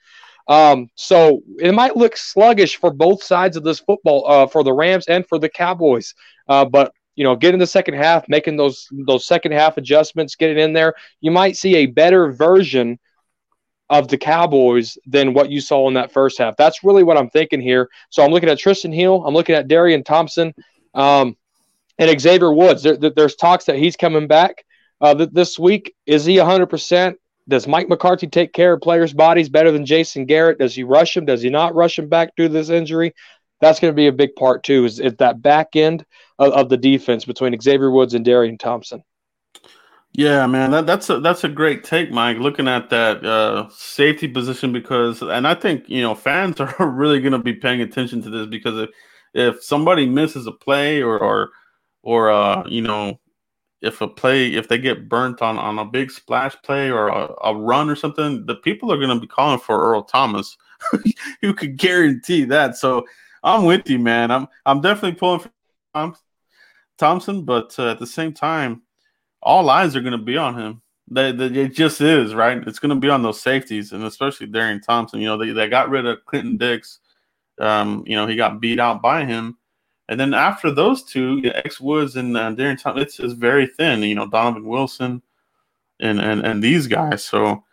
Um, so it might look sluggish for both sides of this football uh, for the rams and for the cowboys uh, but you know, get in the second half, making those those second half adjustments, getting in there, you might see a better version of the Cowboys than what you saw in that first half. That's really what I'm thinking here. So I'm looking at Trysten Hill. I'm looking at Darian Thompson um, and Xavier Woods. There, there's talks that he's coming back uh, th- this week. Is he 100%? Does Mike McCarthy take care of players' bodies better than Jason Garrett? Does he rush him? Does he not rush him back to this injury? That's going to be a big part too. Is, is that back end of, of the defense between Xavier Woods and Darian Thompson? Yeah, man, that, that's a that's a great take, Mike. Looking at that uh, safety position because, and I think you know fans (laughs) are really going to be paying attention to this because if if somebody misses a play or or or uh, you know if a play if they get burnt on on a big splash play or a, a run or something, the people are going to be calling for Earl Thomas. (laughs) you could guarantee that. So I'm with you, man. I'm I'm definitely pulling for Thompson, but uh, at the same time all eyes are going to be on him. They, they, it just is right. It's going to be on those safeties, and especially Darian Thompson. You know, they, they got rid of Clinton Dix. Um, you know, he got beat out by him, and then after those two, X Woods and uh, Darian Thompson, it's, it's very thin. You know, Donovan Wilson, and and and these guys. So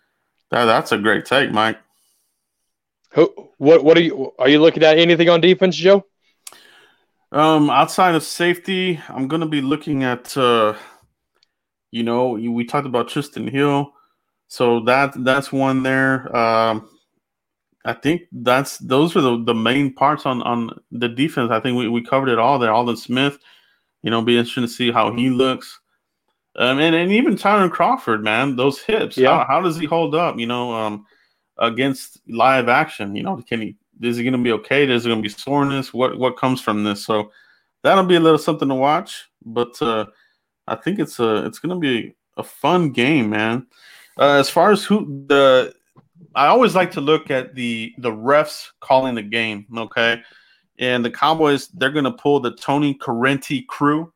that that's a great take, Mike. Who, what what are you are you looking at? Anything on defense, Joe? Um, outside of safety, I'm going to be looking at. Uh, you know, we talked about Trysten Hill, so that that's one there. Um, I think that's those are the, the main parts on on the defense. I think we, we covered it all there. Aldon Smith, you know, be interesting to see how he looks. Um, and, and even Tyrone Crawford, man, those hips. Yeah. How, how does he hold up? You know, um, against live action. You know, can he? Is he going to be okay? Is it going to be soreness? What what comes from this? So that'll be a little something to watch. But uh, I think it's a it's gonna be a fun game, man. Uh, as far as who the I always like to look at the the refs calling the game, okay? And the Cowboys, they're gonna pull the Tony Corrente crew.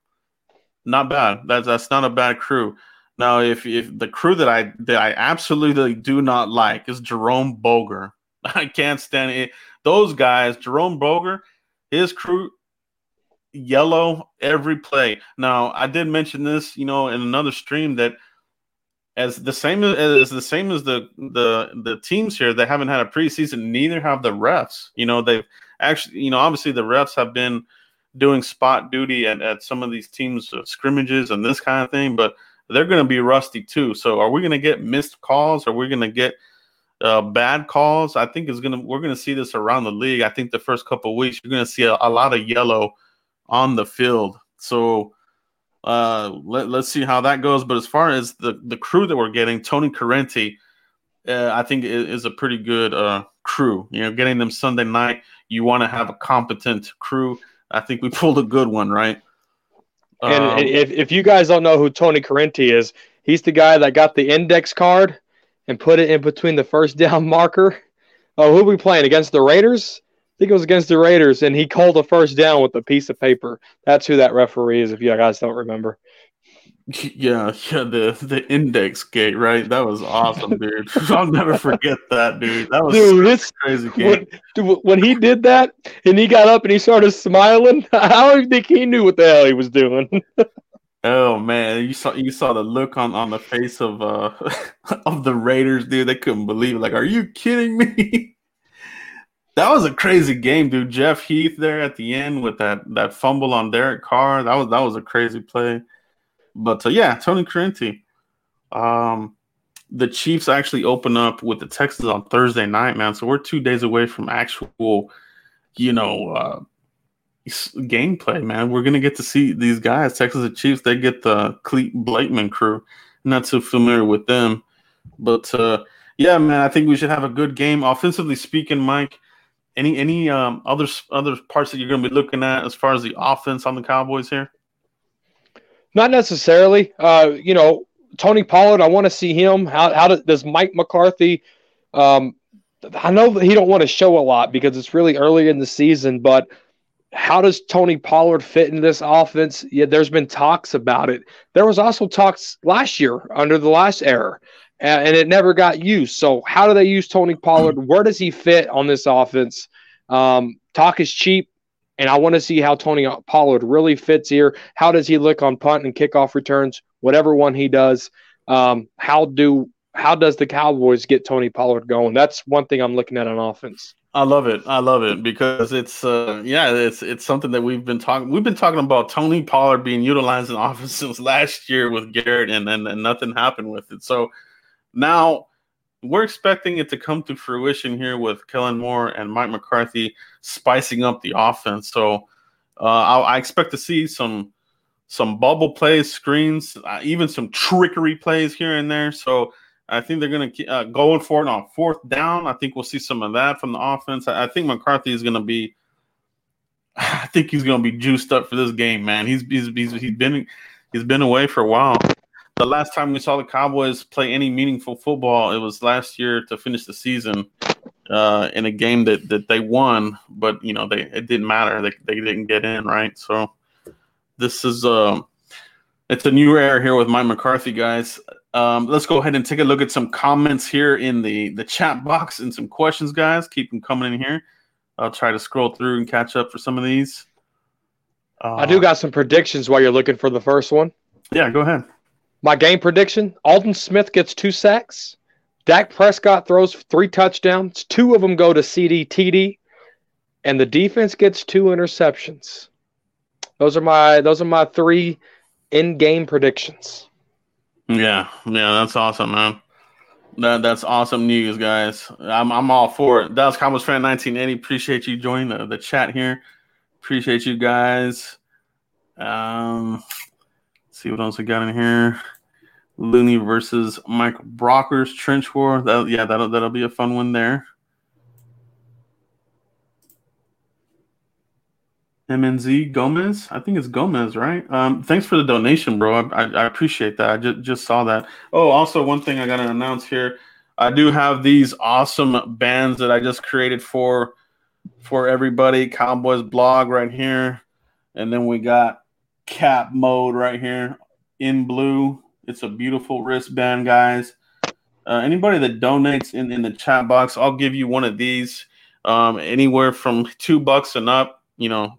Not bad. That's that's not a bad crew. Now, if if the crew that I that I absolutely do not like is Jerome Boger. (laughs) I can't stand it. Those guys, Jerome Boger, his crew, yellow every play. Now, I did mention this, you know, in another stream that as the same as the same as the the the teams here that haven't had a preseason, neither have the refs. You know, they've actually, you know, obviously the refs have been doing spot duty at, at some of these teams uh, scrimmages and this kind of thing, but they're going to be rusty too. So, are we going to get missed calls? Are we going to get uh, bad calls? I think is going to we're going to see this around the league. I think the first couple weeks you're going to see a, a lot of yellow on the field. So uh, let, let's see how that goes. But as far as the, the crew that we're getting, Tony Corrente, uh, I think is, is a pretty good uh, crew. You know, getting them Sunday night, you want to have a competent crew. I think we (laughs) pulled a good one, right? And um, if, if you guys don't know who Tony Corrente is, he's the guy that got the index card and put it in between the first down (laughs) marker. Oh, who are we playing against the Raiders? I think it was against the Raiders, and he called a first down with a piece of paper. That's who that referee is, if you guys don't remember. Yeah, yeah, the the index gate, right? That was awesome, dude. (laughs) I'll never forget that, dude. That was dude, it's crazy game. When, when he did that and he got up and he started smiling, (laughs) I don't think he knew what the hell he was doing. (laughs) oh man, you saw you saw the look on, on the face of uh of the Raiders, dude. They couldn't believe it. Like, are you kidding me? That was a crazy game, dude. Jeff Heath there at the end with that that fumble on Derek Carr. That was that was a crazy play. But uh, yeah, Tony Corrente. Um, the Chiefs actually open up with the Texans on Thursday night, man. So we're two days away from actual, you know, uh, gameplay, man. We're gonna get to see these guys, Texas and Chiefs. They get the Clete Blakeman crew. Not too familiar with them, but uh, yeah, man. I think we should have a good game. Offensively speaking, Mike, any any um, other other parts that you're to be looking at as far as the offense on the Cowboys here? Not necessarily. Uh, you know, Tony Pollard. I want to see him. How how does, does Mike McCarthy? Um, I know that he don't want to show a lot because it's really early in the season, but how does Tony Pollard fit in this offense? Yeah, there's been talks about it. There was also talks last year under the last era and it never got used. So, how do they use Tony Pollard? Where does he fit on this offense? Um, talk is cheap, and I want to see how Tony Pollard really fits here. How does he look on punt and kickoff returns? Whatever one he does, um, how do how does the Cowboys get Tony Pollard going? That's one thing I'm looking at on offense. I love it. I love it because it's uh yeah, it's it's something that we've been talking we've been talking about Tony Pollard being utilized in (laughs) offense since last year with Garrett and then and nothing happened with it. So now we're expecting it to come to fruition here with Kellen Moore and Mike McCarthy spicing up the offense. So uh, I, I expect to see some some bubble plays, screens, uh, even some trickery plays here and there. So I think they're going to uh, going for it on fourth down. I think we'll see some of that from the offense. I, I think McCarthy is going to be. (sighs) I think he's going to be juiced up for this game, man. He's, he's he's he's been he's been away for a while. The last time we saw the Cowboys play any meaningful football, it was last year to finish the season uh, in a game that that they won, but you know they it didn't matter. They they didn't get in, right? So this is um, it's a new era here with Mike McCarthy, guys. Um, let's go ahead and take a look at some comments here in the the chat box and some questions, guys. Keep them coming in here. I'll try to scroll through and catch up for some of these. Uh, I do got some predictions while you're looking for the first one. Yeah, go ahead. My game prediction: Aldon Smith gets two sacks. Dak Prescott throws three touchdowns. Two of them go to CeeDee TD, and the defense gets two interceptions. Those are my those are my three in-game predictions. Yeah, yeah, that's awesome, man. That that's awesome news, guys. I'm I'm all for it. Dallas Cowboys fan 1980. Appreciate you joining the, the chat here. Appreciate you guys. Um, see what else we got in here. Looney versus Mike Brockers trench war. That yeah, that'll that'll be a fun one there. MNZ Gomez. I think it's Gomez, right? Um, thanks for the donation, bro. I, I, I, appreciate that. I just, just saw that. Oh, also, one thing I got to announce here. I do have these awesome bands that I just created for for everybody. Cowboys blog right here, and then we got cap mode right here in blue. It's a beautiful wristband, guys. Uh, anybody that donates in, in the chat box, I'll give you one of these. Um, anywhere from two bucks and up, you know,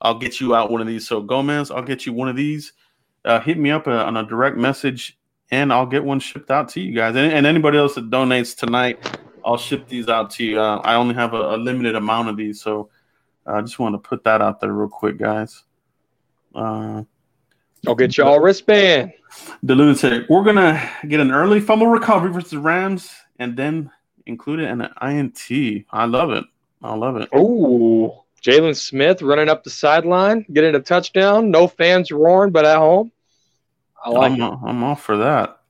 I'll get you out one of these. So Gomez, I'll get you one of these. Uh, hit me up uh, on a direct message, and I'll get one shipped out to you guys. And, and anybody else that donates tonight, I'll ship these out to you. Uh, I only have a, a, limited amount of these, so I just want to put that out there real quick, guys. Uh, I'll get y'all wristband. The lunatic. We're gonna get an early fumble recovery versus the Rams, and then include it in an INT. I love it. I love it. Ooh. Jaylon Smith running up the sideline, getting a touchdown. No fans roaring, but at home. I like I'm, it. I'm off for that.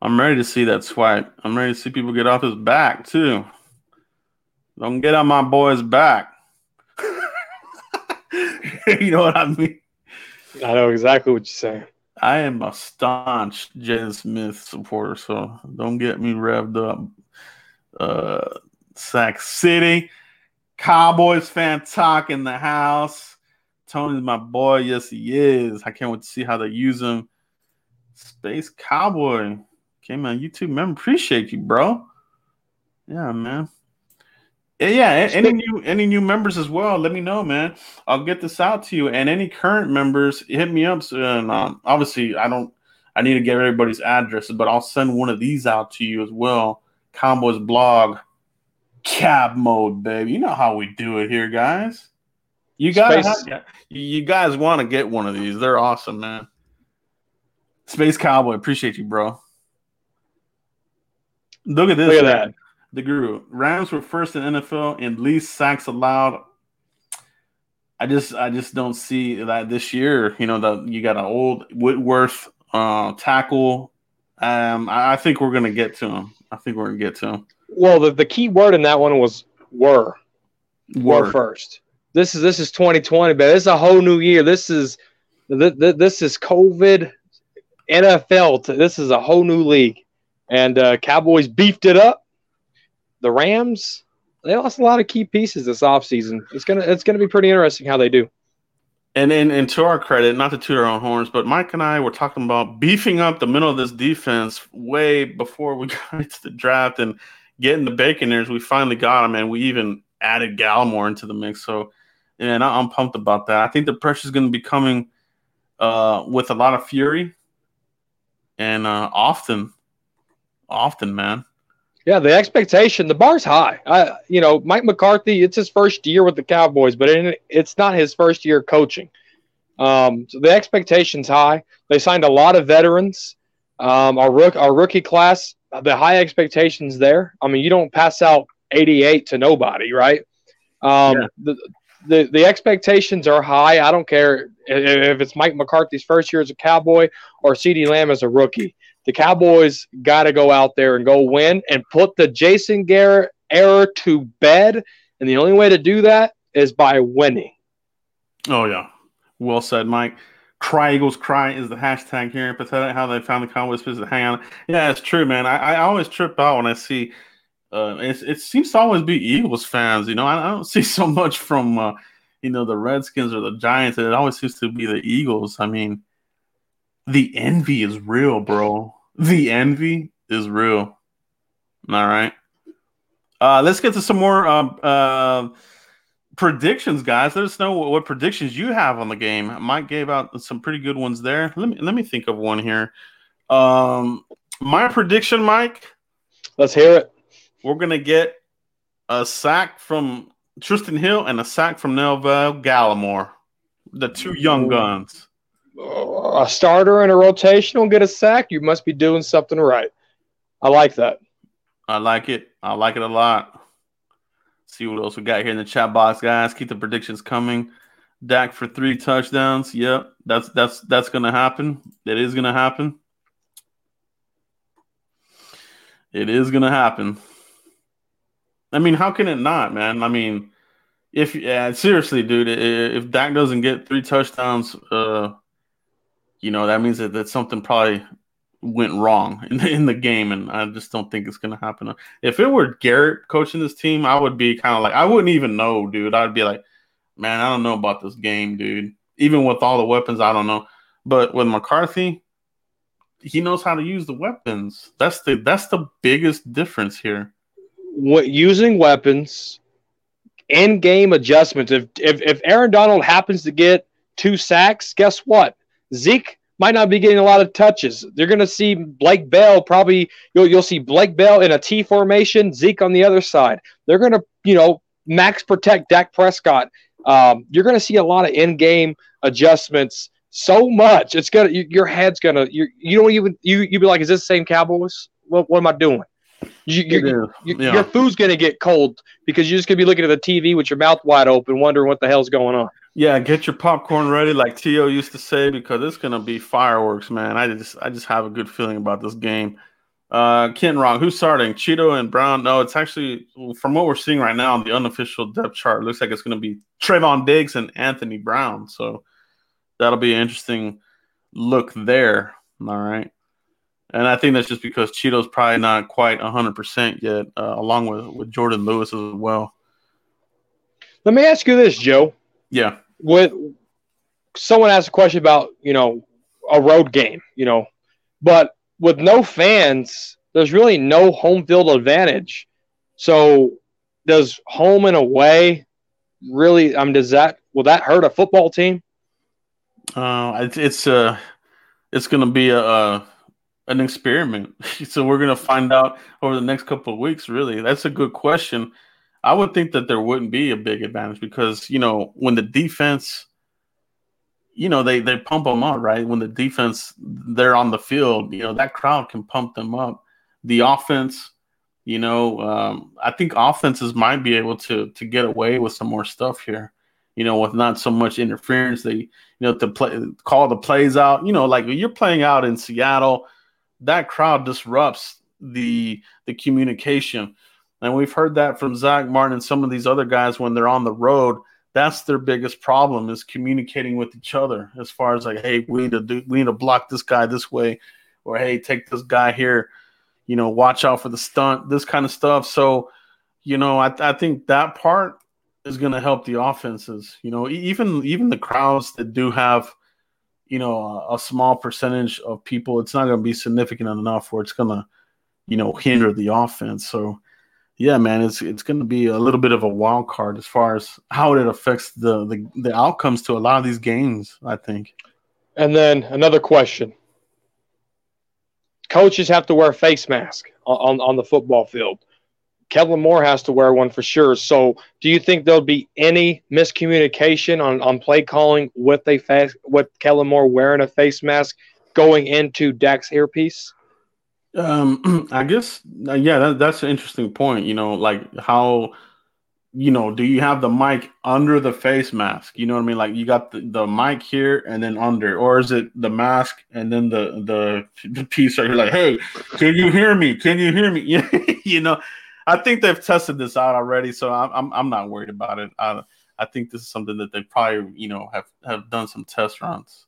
I'm ready to see that swipe. I'm ready to see people get off his back too. Don't get on my boy's back. (laughs) you know what I mean? I know exactly what you're saying. I am a staunch Jaylon Smith supporter, so don't get me revved up. Uh, Sac City. Cowboys fan talk in the house. Tony's my boy. Yes, he is. I can't wait to see how they use him. Space Cowboy came on YouTube. Man, appreciate you, bro. Yeah, man. Yeah. Any new any new members as well? Let me know, man. I'll get this out to you. And any current members, hit me up. And um, obviously, I don't. I need to get everybody's addresses, but I'll send one of these out to you as well. Cowboys blog cab mode, baby. You know how we do it here, guys. You gotta you guys want to get one of these. They're awesome, man. Space Cowboy, appreciate you, bro. Look at this. Look at that. The guru. Rams were first in NFL in least sacks allowed. I just I just don't see that this year. You know, that you got an old Whitworth uh, tackle. Um, I, I think we're gonna get to him. I think we're gonna get to him. Well, the, the key word in that one was were. Were first. This is this is 2020, but this is a whole new year. This is this is COVID NFL. This is a whole new league, and uh, Cowboys beefed it up. The Rams they lost a lot of key pieces this offseason. It's gonna it's gonna be pretty interesting how they do. And, and and to our credit, not to toot our own horns, but Mike and I were talking about beefing up the middle of this defense way before we (laughs) got to the draft, and getting the Baconers, we finally got them, and we even added Gallimore into the mix. So, and I'm pumped about that. I think the pressure is going to be coming uh, with a lot of fury and uh, often. often, man. Yeah, the expectation, the bar's high. I, you know, Mike McCarthy, it's his first year with the Cowboys, but it's not his first year coaching. Um, so the expectation's high. They signed a lot of veterans. Um, our rook, our rookie class, the high expectations there. I mean, you don't pass out 88 to nobody, right? Um, yeah. the, the the expectations are high. I don't care if it's Mike McCarthy's first year as a Cowboy or CeeDee Lamb as a rookie. The Cowboys got to go out there and go win and put the Jason Garrett error to bed. And the only way to do that is by winning. Oh yeah, well said, Mike. Cry Eagles cry is the hashtag here. Pathetic how they found the Cowboys to hang on. Yeah, it's true, man. I, I always trip out when I see. Uh, it seems to always be Eagles fans. You know, I, I don't (laughs) see so much from uh, you know the Redskins or the Giants. It always seems to be the Eagles. I mean, the envy is real, bro. The envy is real. All right. Uh, let's get to some more um, uh, predictions, guys. Let us know what, what, predictions you have on the game. Mike gave out some pretty good ones there. Let me let me think of one here. Um, my prediction, Mike. Let's hear it. We're gonna get a sack from Trysten Hill and a sack from Neville Gallimore, the two young guns a starter and a rotation will get a sack, you must be doing something right. I like that. I like it. I like it a lot. See what else we got here in the chat box, guys. Keep the predictions coming. Dak for three touchdowns. Yep, that's that's that's gonna happen. It is gonna happen. It is gonna happen. I mean, how can it not, man? I mean, if yeah, seriously, dude, if Dak doesn't get three touchdowns, uh, you know, that means that, that something probably went wrong in the, in the game, and I just don't think it's going to happen. If it were Garrett coaching this team, I would be kind of like, I wouldn't even know, dude. I'd be like, man, I don't know about this game, dude. Even with all the weapons, I don't know. But with McCarthy, he knows how to use the weapons. That's the that's the biggest difference here. What using weapons, in game adjustments. If if if Aaron Donald happens to get two sacks, guess what? Zeke might not be getting a lot of touches. They're going to see Blake Bell probably. You'll you'll see Blake Bell in a T formation, Zeke on the other side. They're going to you know max protect Dak Prescott. Um, you're going to see a lot of in-game adjustments. So much, it's gonna you, your head's gonna you you don't even you you'd be like, is this the same Cowboys? What what am I doing? You, you, you, yeah. Your food's gonna get cold because you're just gonna be looking at the TV with your mouth wide open, wondering what the hell's going on. Yeah, get your popcorn ready, like Tio used to say, because it's gonna be fireworks, man. I just I just have a good feeling about this game. Uh Ken Wrong, who's starting? Cheeto and Brown. No, it's actually from what we're seeing right now on the unofficial depth chart, looks like it's gonna be Trevon Diggs and Anthony Brown. So that'll be an interesting look there. All right. And I think that's just because Cheeto's probably not quite 100% yet, uh, along with, with Jourdan Lewis as well. Let me ask you this, Joe. Yeah. With someone asked a question about, you know, a road game, you know, but with no fans, there's really no home field advantage. So does home and away really I mean does that will that hurt a football team? Uh it's it's uh it's gonna be a, a an experiment. (laughs) so we're gonna find out over the next couple of weeks, really. That's a good question. I would think that there wouldn't be a big advantage because you know when the defense, you know they they pump them up right when the defense they're on the field, you know that crowd can pump them up. The offense, you know, um, I think offenses might be able to to get away with some more stuff here. You know, with not so much interference, they you know to play call the plays out. You know, like you're playing out in Seattle, that crowd disrupts the the communication and we've heard that from Zack Martin and some of these other guys when they're on the road. That's their biggest problem is communicating with each other as far as like, hey, we need to do we need to block this guy this way, or hey, take this guy here, you know, watch out for the stunt, this kind of stuff. So, you know, I, I think that part is going to help the offenses. You know, even even the crowds that do have, you know, a, a small percentage of people, it's not going to be significant enough where it's going to, you know, hinder the offense. So yeah, man, it's it's going to be a little bit of a wild card as far as how it affects the, the the outcomes to a lot of these games. I think. And then another question: coaches have to wear face mask on, on, on the football field. Kellen Moore has to wear one for sure. So, do you think there'll be any miscommunication on, on play calling with a with Kellen Moore wearing a face mask going into Dak's earpiece? Um, (clears throat) I guess uh, yeah, that, that's an interesting point. You know, like how you know, do you have the mic under the face mask? You know what I mean? Like you got the, the mic here and then under, or is it the mask and then the the, the piece right? Like, hey, can you hear me? Can you hear me? (laughs) you know, I think they've tested this out already, so I'm I'm, I'm not worried about it. I I think this is something that they probably you know have have done some test runs.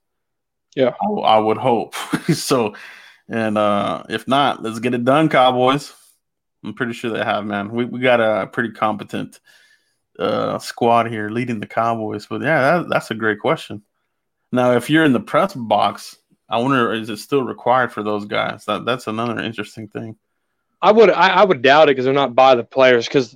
Yeah, I, I would hope (laughs) so. And uh if not, let's get it done, Cowboys. I'm pretty sure they have, man. We we got a pretty competent uh, squad here leading the Cowboys. But yeah, that, that's a great question. Now, if you're in the press box, I wonder is it still required for those guys? That that's another interesting thing. I would I, I would doubt it because they're not by the players because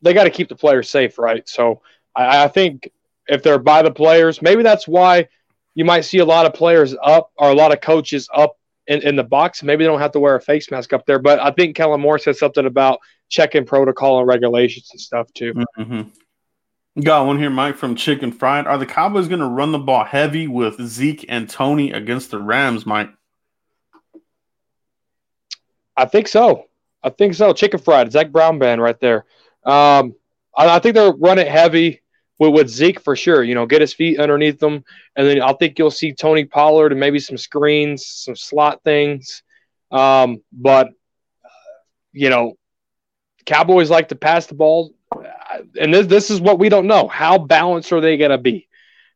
they got to keep the players safe, right? So I, I think if they're by the players, maybe that's why you might see a lot of players up or a lot of coaches up in, in the box. Maybe they don't have to wear a face mask up there, but I think Kellen Moore said something about checking protocol and regulations and stuff too. Mm-hmm. Got one here, Mike from Chicken Fried. Are the Cowboys going to run the ball heavy with Zeke and Tony against the Rams, Mike? I think so. I think so. Chicken Fried, Zac Brown band right there. Um, I, I think they'll run it heavy with, with Zeke for sure. You know, get his feet underneath them, and then I think you'll see Tony Pollard and maybe some screens, some slot things. Um, but you know, Cowboys like to pass the ball, and this this is what we don't know. How balanced are they to be?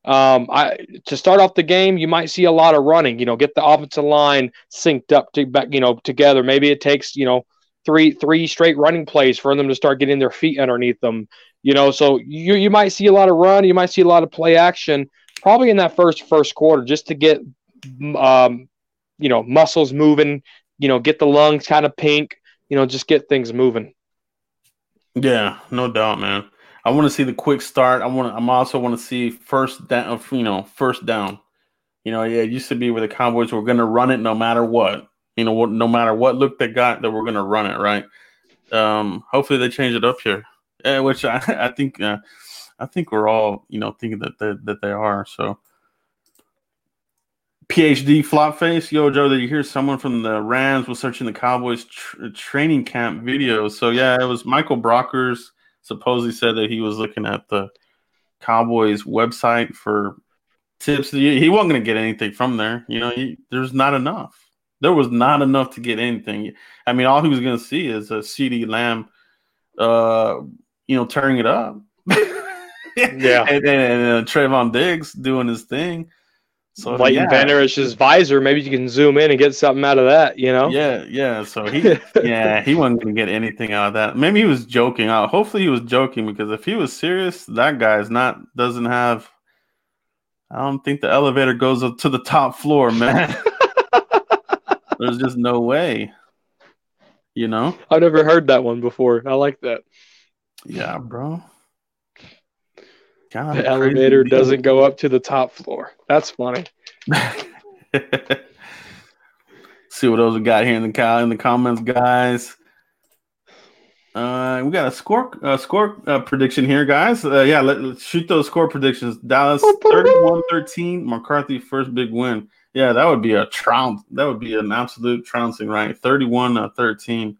Um, I to start off the game, you might see a lot of running. You know, get the offensive line synced up to back, you know, together. Maybe it takes you know three three straight running plays for them to start getting their feet underneath them. You know, so you you might see a lot of run, you might see a lot of play action, probably in that first first quarter, just to get um, you know muscles moving. You know, get the lungs kind of pink. You know, just get things moving. Yeah, no doubt, man. I want to see the quick start. I want. I'm also want to see first down. You know, first down. You know, yeah, it used to be where the Cowboys were going to run it no matter what. You know, no matter what look they got, that we're going to run it right. Um, hopefully they change it up here. Yeah, which I, (laughs) I think uh, I think we're all you know thinking that they, that they are. So PhD flop face, yo Joe, did you hear someone from the Rams was searching the Cowboys tr- training camp videos? So yeah, it was Michael Brockers supposedly said that he was looking at the Cowboys website for tips. He wasn't going to get anything from there. You know, he, there's not enough. There was not enough to get anything. I mean, all he was going to see is a CeeDee Lamb, uh, you know, turning it up. (laughs) (laughs) yeah, and, and, and uh, Trevon Diggs doing his thing. So like yeah. Vander Esch's visor, maybe you can zoom in and get something out of that, you know? Yeah, yeah. So he, (laughs) yeah, he wasn't gonna get anything out of that. Maybe he was joking. Uh, hopefully, he was joking because if he was serious, that guy is not doesn't have. I don't think the elevator goes up to the top floor, man. There's just no way. You know? I've never heard that one before. I like that. Yeah, bro. God, the elevator deal. doesn't go up to the top floor. That's funny. (laughs) See what else we got here in the in the comments, guys. Uh, we got a score uh, score uh, prediction here, guys. Uh, yeah, let, us shoot those score predictions. Dallas 31-13, McCarthy first big win. Yeah, that would be a trounce. That would be an absolute trouncing, right? 31-13.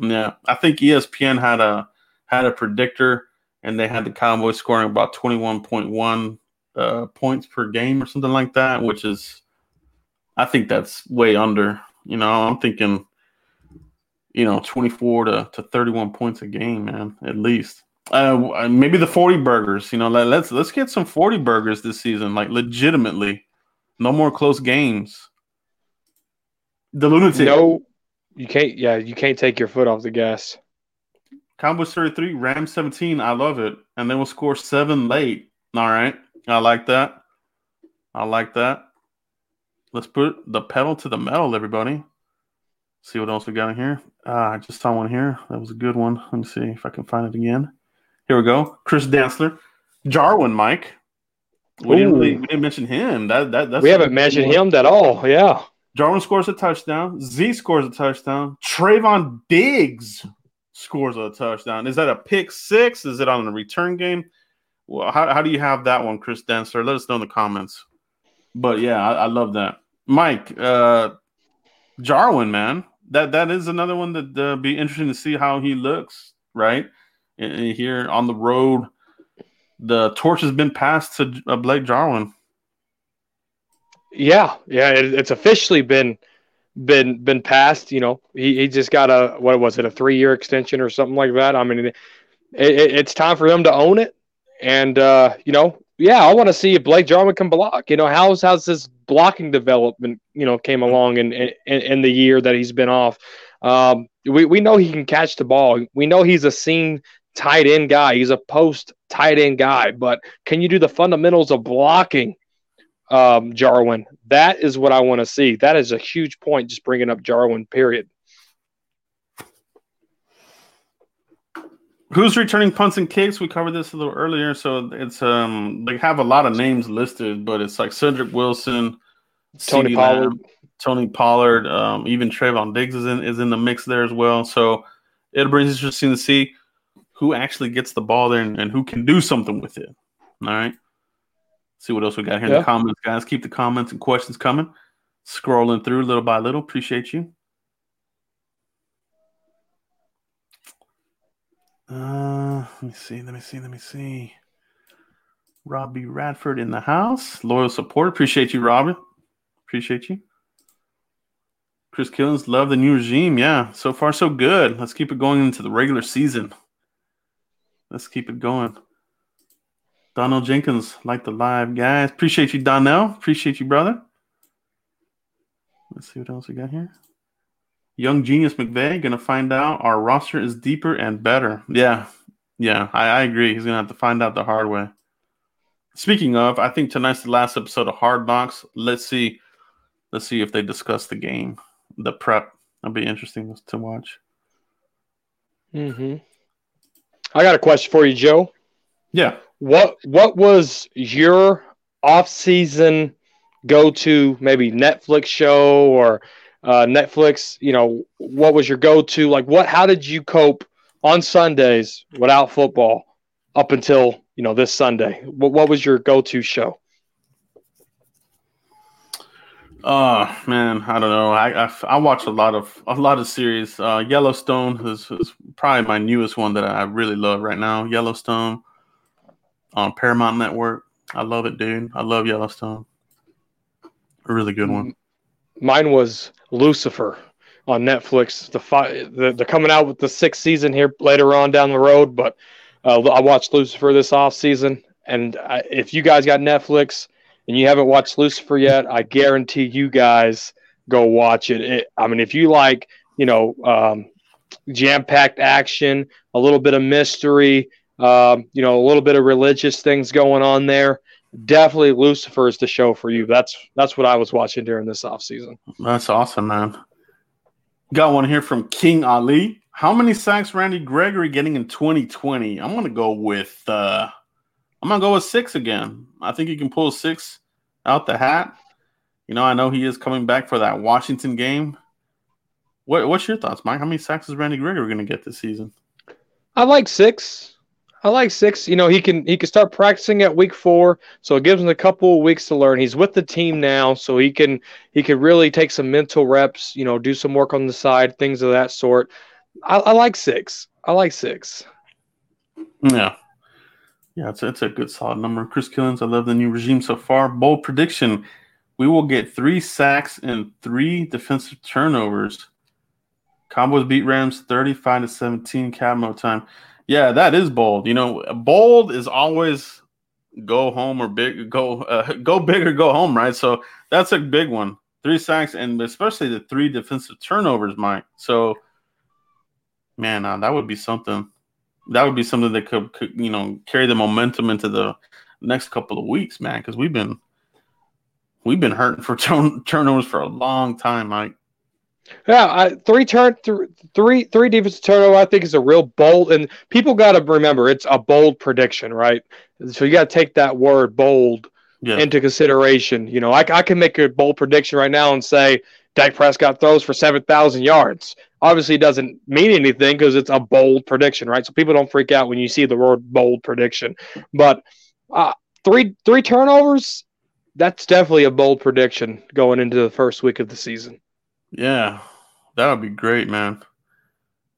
Yeah, I think ESPN had a had a predictor and they had the Cowboys scoring about 21.1 uh, points per game or something like that, which is, I think that's way under. You know, I'm thinking, you know, 24 to, to 31 points a game, man, at least. Uh, maybe the 40 burgers. You know, let, let's let's get some 40 burgers this season, like legitimately. No more close games. The lunatic. No, you can't. Yeah, you can't take your foot off the gas. Cowboys 33, Rams 17. I love it. And then we'll score seven late. All right. I like that. I like that. Let's put the pedal to the metal, everybody. See what else we got in here. Ah, I just saw one here. That was a good one. Let me see if I can find it again. Here we go. Chris Dantzler. Jarwin, Mike. We didn't, really, we didn't mention him. That, that that's we haven't mentioned him at all. Yeah. Jarwin scores a touchdown. Z scores a touchdown. Trevon Diggs scores a touchdown. Is that a pick six? Is it on a return game? Well, how, how do you have that one, Chris Denser? Let us know in the comments. But yeah, I, I love that. Mike, uh, Jarwin, man, that that is another one that uh, be interesting to see how he looks. Right and here on the road, the torch has been passed to uh, Blake Jarwin. Yeah, yeah, it, it's officially been been been passed. You know, he, he just got a what was it a three year extension or something like that. I mean, it, it, it's time for them to own it, and uh, you know, yeah, I want to see if Blake Jarwin can block. You know, how's how's this blocking development? You know, came along in in, in the year that he's been off. Um, we we know he can catch the ball. We know he's a seam tight end guy. He's a post tight end guy. But can you do the fundamentals of blocking? um, Jarwin. That is what I want to see. That is a huge point, just bringing up Jarwin, period. Who's returning punts and kicks? We covered this a little earlier. So it's um they have a lot of names listed, but it's like Cedric Wilson, Tony Pollard, Lamb, Tony Pollard, um, even Trevon Diggs is in is in the mix there as well. So it'll be interesting to see who actually gets the ball there and, and who can do something with it. All right see what else we got here yeah. in the comments, guys. Keep the comments and questions coming. Scrolling through little by little. Appreciate you. Uh, let me see. Let me see. Let me see. Robbie Radford in the house. Loyal support. Appreciate you, Robin. Appreciate you. Chris Killens, love the new regime. Yeah, so far so good. Let's keep it going into the regular season. Let's keep it going. Donnell Jenkins, like the live guys. Appreciate you, Donnell. Appreciate you, brother. Let's see what else we got here. Young Genius McVay, gonna find out our roster is deeper and better. Yeah, yeah, I, I agree. He's gonna have to find out the hard way. Speaking of, I think tonight's the last episode of Hard Knocks. Let's see, let's see if they discuss the game, the prep. That'll be interesting to watch. Hmm. I got a question for you, Joe. Yeah. What What was your off season go to maybe Netflix show or uh, Netflix? You know, what was your go to? Like, what? How did you cope on Sundays without football up until you know this Sunday? What What was your go to show? Oh man, I don't know. I, I, I watch a lot of a lot of series. Uh, Yellowstone is, is probably my newest one that I really love right now. Yellowstone on Paramount Network. I love it, dude. I love Yellowstone. A really good one. Mine was Lucifer on Netflix. The, fi- they're coming out with the sixth season here later on down the road, but uh, I watched Lucifer this off season, and I, if you guys got Netflix and you haven't watched Lucifer yet, I guarantee you guys go watch it. it I mean, if you like, you know, um, jam packed action, a little bit of mystery, um, you know, a little bit of religious things going on there. Definitely Lucifer is the show for you. That's that's what I was watching during this off season. That's awesome, man. Got one here from King Ali. How many sacks Randy Gregory getting in 2020? I'm gonna go with uh I'm gonna go with six again. I think he can pull six out the hat. You know, I know he is coming back for that Washington game. What, what's your thoughts, Mike? How many sacks is Randy Gregory going to get this season? I like six. I like six. You know, he can he can start practicing at week four, so it gives him a couple of weeks to learn. He's with the team now, so he can he can really take some mental reps. You know, do some work on the side, things of that sort. I, I like six. I like six. Yeah, yeah, it's it's a good solid number. Chris Killens, I love the new regime so far. Bold prediction: we will get three sacks and three defensive turnovers. Cowboys beat Rams thirty-five to seventeen. Camo time. Yeah, that is bold. You know, bold is always go home or big go uh, (laughs) go big or go home, right? So that's a big one. Three sacks and especially the three defensive turnovers, Mike. So, man, uh, that would be something. That would be something that could, could you know carry the momentum into the next couple of weeks, man. Because we've been we've been hurting for (laughs) turn- turnovers for a long time, Mike. Yeah, I, three turn th- three three defensive turnover. I think is a real bold, and people got to remember it's a bold prediction, right? So you got to take that word bold yeah. into consideration. You know, I, I can make a bold prediction right now and say Dak Prescott throws for 7,000 yards. Obviously, it doesn't mean anything because it's a bold prediction, right? So people don't freak out when you see the word bold prediction. But uh, three three turnovers, that's definitely a bold prediction going into the first week of the season. Yeah, that would be great, man.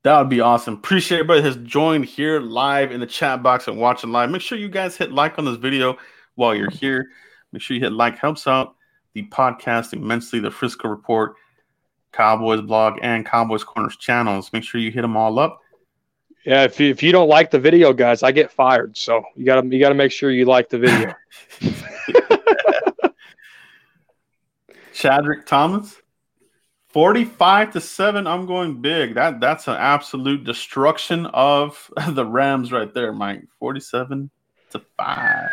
That would be awesome. Appreciate everybody has joined here live in the chat box and watching live. Make sure you guys hit like on this video while you're here. Make sure you hit like, helps out the podcast immensely. The Frisco Report, Cowboys blog, and Cowboys Corners channels. Make sure you hit them all up. Yeah, if you, if you don't like the video, guys, I get fired. So you gotta you gotta make sure you like the video. (laughs) Chadrick Thomas, forty-five to seven. I'm going big. That that's an absolute destruction of (laughs) the Rams right there, Mike. Forty-seven to five.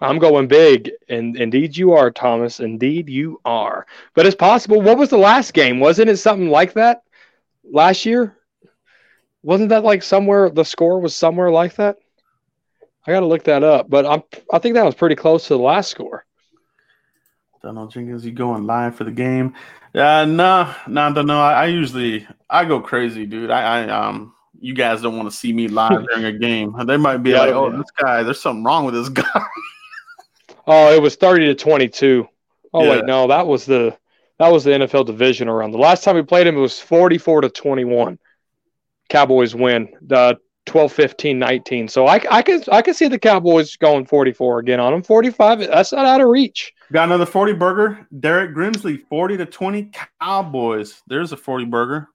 I'm going big, and indeed you are, Thomas. Indeed you are. But it's possible. What was the last game? Wasn't it something like that last year? Wasn't that like somewhere the score was somewhere like that? I got to look that up, but I'm I think that was pretty close to the last score. Donald Jenkins, you going live for the game? Uh, no, no, no, no. I, I usually I go crazy, dude. I, I um, you guys don't want to see me live during a game. They might be (laughs) yeah, like, "Oh, yeah. this guy, there's something wrong with this guy." (laughs) oh, it was thirty to twenty-two. Oh yeah. wait, no, that was the that was the NFL division around. The last time we played him, it was forty-four to twenty-one. Cowboys win the 12 15 19 so I, I can i can see the cowboys going 44 again on them 45 that's not out of reach got another 40 burger derek grimsley 40 to 20 cowboys there's a 40 burger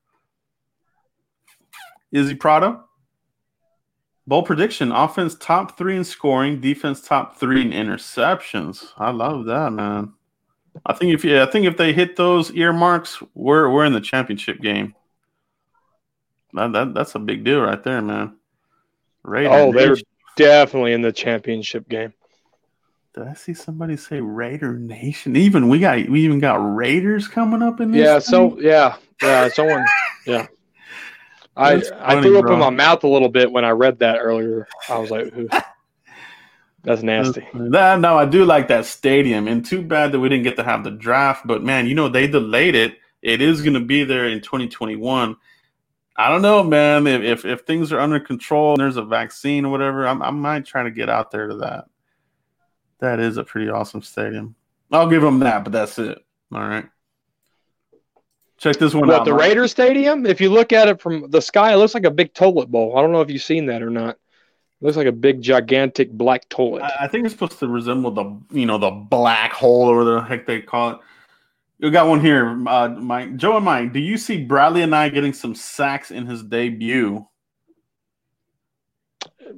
Is he izzy prado bold prediction offense top three in scoring defense top three in interceptions i love that man i think if yeah, i think if they hit those earmarks we're we're in the championship game that, that that's a big deal right there, man. Raider oh, they're definitely in the championship game. Did I see somebody say Raider Nation? Even we got we even got Raiders coming up in this. Yeah, thing? so yeah, yeah, someone yeah. I I threw up in my mouth a little bit when I read that earlier. I was like, that's nasty. That, no, I do like that stadium, and too bad that we didn't get to have the draft. But man, you know they delayed it. It is going to be there in 2021. I don't know, man. If, if, if things are under control and there's a vaccine or whatever, I'm, I might try to get out there to that. That is a pretty awesome stadium. I'll give them that, but that's it. All right. Check this one what, out. The Raiders Stadium. If you look at it from the sky, it looks like a big toilet bowl. I don't know if you've seen that or not. It looks like a big, gigantic black toilet. I, I think it's supposed to resemble the you know the black hole or the heck they call it. You got one here, uh, Mike. Joe and Mike, do you see Bradley Anae getting some sacks in his debut?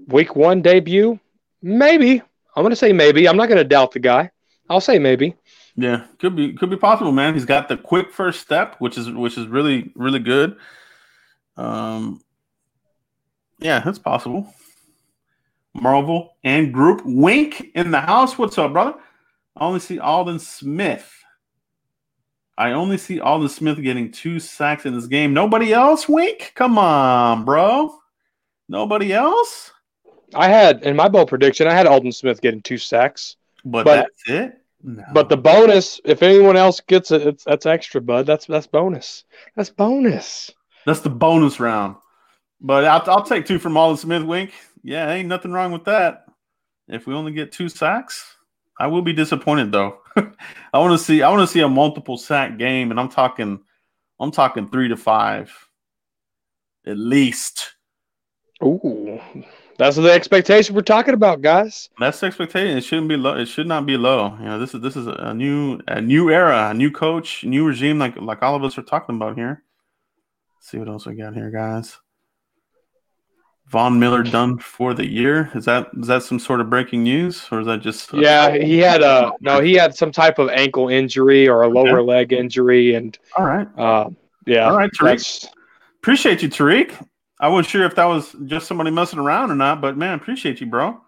Week one debut? Maybe. I'm gonna say maybe. I'm not gonna doubt the guy. I'll say maybe. Yeah, could be could be possible, man. He's got the quick first step, which is which is really really good. Um, yeah, that's possible. Marvel and group Wink in the house. What's up, brother? I only see Aldon Smith. I only see Aldon Smith getting two sacks in this game. Nobody else, Wink? Come on, bro. Nobody else? I had in my bowl prediction, I had Aldon Smith getting two sacks. But, but that's it. No. But the bonus, if anyone else gets it, it's that's extra, bud. That's that's bonus. That's bonus. That's the bonus round. But I'll, I'll take two from Aldon Smith, Wink. Yeah, ain't nothing wrong with that. If we only get two sacks, I will be disappointed though. (laughs) I want to see I want to see a multiple sack game, and I'm talking I'm talking three to five at least. Ooh, that's the expectation we're talking about, guys. That's the expectation. It shouldn't be low. It should not be low. You know, this is this is a new a new era, a new coach, new regime, like like all of us are talking about here. Let's see what else we got here, guys. Von Miller done for the year? Is that is that some sort of breaking news, or is that just? yeah, he had a no. He had some type of ankle injury or a lower okay. leg injury, and all right, uh, yeah, all right, Tariq. Appreciate you, Tariq. I wasn't sure if that was just somebody messing around or not, but man, appreciate you, bro.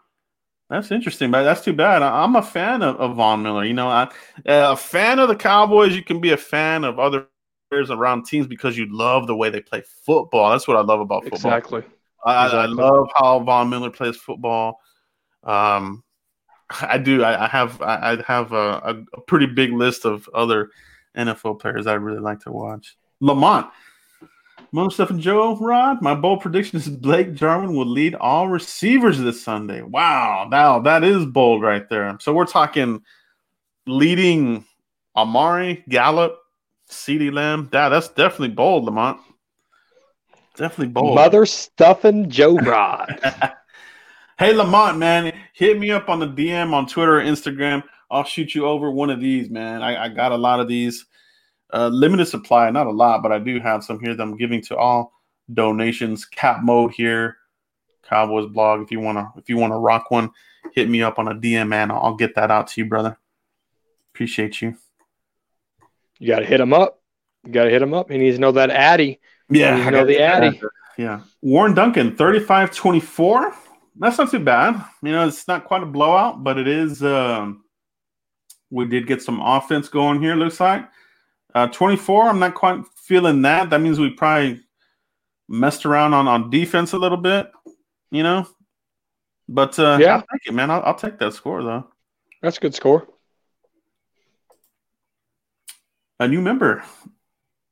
That's interesting, but that's too bad. I, am a fan of, of, Von Miller. You know, I, a fan of the Cowboys. You can be a fan of other players around teams because you love the way they play football. That's what I love about football. Exactly. I, exactly. I love how Von Miller plays football. Um, I do. I, I have. I have a, a, pretty big list of other NFL players I really like to watch. Lamont. Mo, Steph, and Joe Rod. My bold prediction is Blake Jarwin will lead all receivers this Sunday. Wow, now that is bold right there. So we're talking leading Amari, Gallup, CeeDee Lamb. Yeah, that's definitely bold, Lamont. Definitely bold. Mother stuffing Joe Rod. (laughs) hey, Lamont, man, hit me up on the DM on Twitter or Instagram. I'll shoot you over one of these, man. I, I got a lot of these. Uh, limited supply, not a lot, but I do have some here that I'm giving to all donations. Cap mode here, Cowboys blog. If you wanna, if you wanna rock one, hit me up on a DM, man. I'll get that out to you, brother. Appreciate you. You got to hit him up. You got to hit him up. He needs to know that Addy. Yeah, I know the Addy. Yeah. Warren Duncan, 35 24. That's not too bad. You know, it's not quite a blowout, but it is. Um, we did get some offense going here, looks like. Uh, 24, I'm not quite feeling that. That means we probably messed around on, on defense a little bit, you know? But uh, yeah, I'll take it, man. I'll, I'll take that score, though. That's a good score. A new member,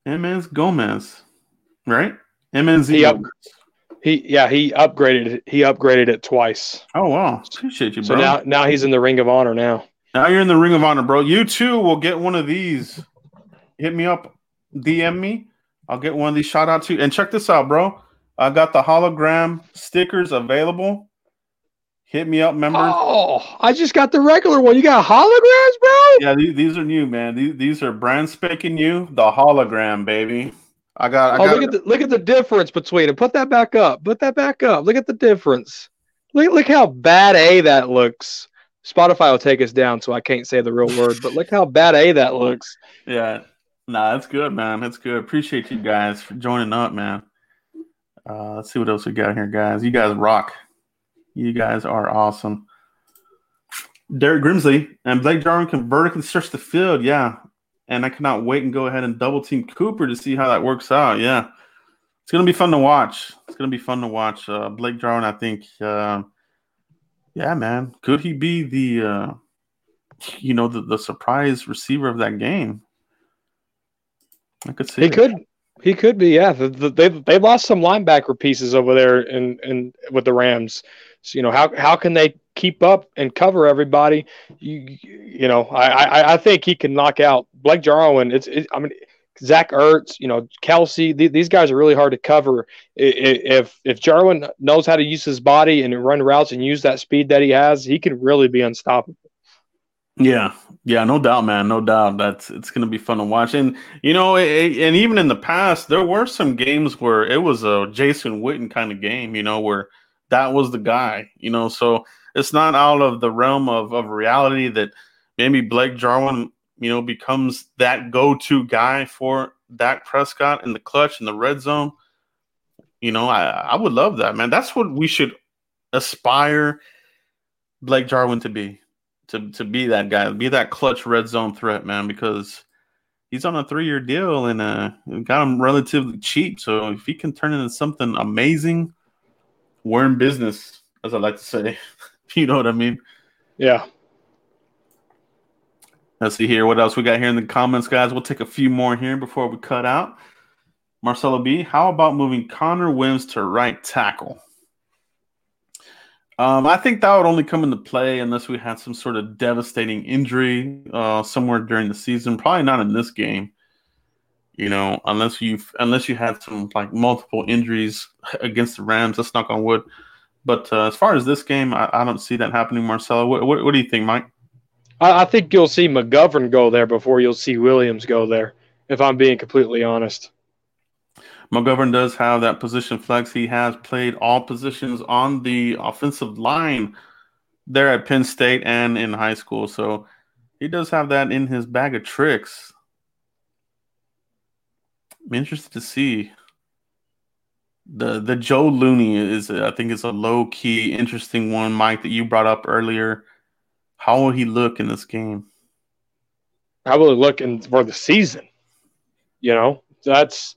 M's Gomez, right? MNZ. He, up, he yeah he upgraded it. He upgraded it twice. Oh wow, appreciate you, bro. So now now he's in the Ring of Honor now. Now you're in the Ring of Honor, bro. You too will get one of these. Hit me up, DM me. I'll get one of these shout out to you. And check this out, bro. I got the hologram stickers available. Hit me up, members. Oh, I just got the regular one. You got holograms, bro? Yeah, these, these are new, man. These, these are brand spanking new. The hologram, baby. I got. I oh, got look at the look at the difference between it. Put that back up. Put that back up. Look at the difference. Look look how bad a that looks. Spotify will take us down, so I can't say the real word. But look how bad a that looks. Yeah, nah, that's good, man. That's good. Appreciate you guys for joining up, man. Uh, let's see what else we got here, guys. You guys rock. You guys are awesome. Derek Grimsley and Blake Jarwin can vertically stretch the field. Yeah. And I cannot wait and go ahead and double team Cooper to see how that works out. Yeah. It's going to be fun to watch. It's going to be fun to watch. Uh, Blake Jarwin, I think, uh, yeah, man. Could he be the, uh, you know, the, the surprise receiver of that game? I could see. He it. could. He could be. Yeah. The, the, they they lost some linebacker pieces over there and in with the Rams. So, you know how how can they keep up and cover everybody? You you know I I, I think he can knock out Blake Jarwin. It's it, I mean Zach Ertz, you know Kelce, Th- these guys are really hard to cover. If if Jarwin knows how to use his body and run routes and use that speed that he has, he can really be unstoppable. Yeah, yeah, no doubt, man, no doubt. That's it's gonna be fun to watch, and you know, it, and even in the past, there were some games where it was a Jason Witten kind of game, you know, where that was the guy, you know. So it's not out of the realm of of reality that maybe Blake Jarwin, you know, becomes that go to guy for Dak Prescott in the clutch in the red zone. You know, I I would love that, man. That's what we should aspire Blake Jarwin to be to to be that guy, be that clutch red zone threat, man, because he's on a three year deal and uh got him relatively cheap. So if he can turn into something amazing, we're in business, as I like to say. (laughs) you know what I mean? Yeah. Let's see here. What else we got here in the comments, guys? We'll take a few more here before we cut out. Marcelo B, how about moving Connor Williams to right tackle? Um, I think that would only come into play unless we had some sort of devastating injury uh, somewhere during the season. Probably not in this game. You know, unless you unless you had some like multiple injuries (laughs) against the Rams. Let's knock on wood. But uh, as far as this game, I, I, don't see that happening. Marcelo, what, what, what do you think, Mike? I, I think you'll see McGovern go there before you'll see Williams go there. If I'm being completely honest. McGovern does have that position flex. He has played all positions on the offensive line there at Penn State and in high school. So he does have that in his bag of tricks. I'm interested to see. The the Joe Looney is I think is a low key interesting one, Mike, that you brought up earlier. How will he look in this game? How will he look in for the season? You know, that's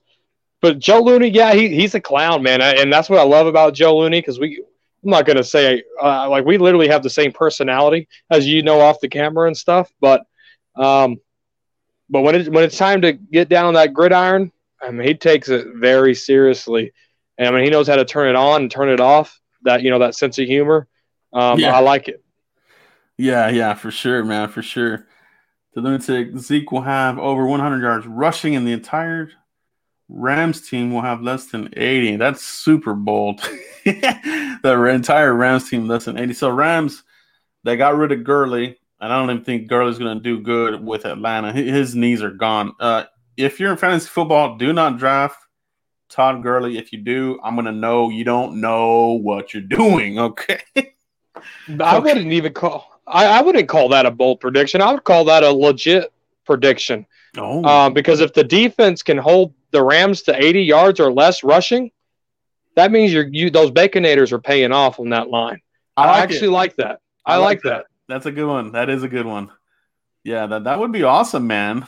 but Joe Looney, yeah, he, he's a clown, man, and that's what I love about Joe Looney because we. I'm not gonna say uh, like we literally have the same personality as you know off the camera and stuff, but um, but when it when it's time to get down on that gridiron, I mean, he takes it very seriously. And I mean, he knows how to turn it on and turn it off. That you know, that sense of humor. Um, yeah. I like it. Yeah, yeah, for sure, man, for sure. The lunatic Zeke will have over 100 yards rushing, in the entire Rams team will have less than 80. That's super bold. (laughs) the entire Rams team less than 80. So Rams, they got rid of Gurley, and I don't even think Gurley's going to do good with Atlanta. His knees are gone. Uh, if you're in fantasy football, do not draft Todd Gurley. If you do, I'm going to know you don't know what you're doing. (laughs) Okay. I wouldn't even call. I, I, wouldn't call that a bold prediction. I would call that a legit prediction. Oh. Um, because if the defense can hold the Rams to 80 yards or less rushing, that means you're you those baconators are paying off on that line. I, like actually it. like that. I, I like, like that. that. That's a good one. That is a good one. Yeah, that, that would be awesome, man.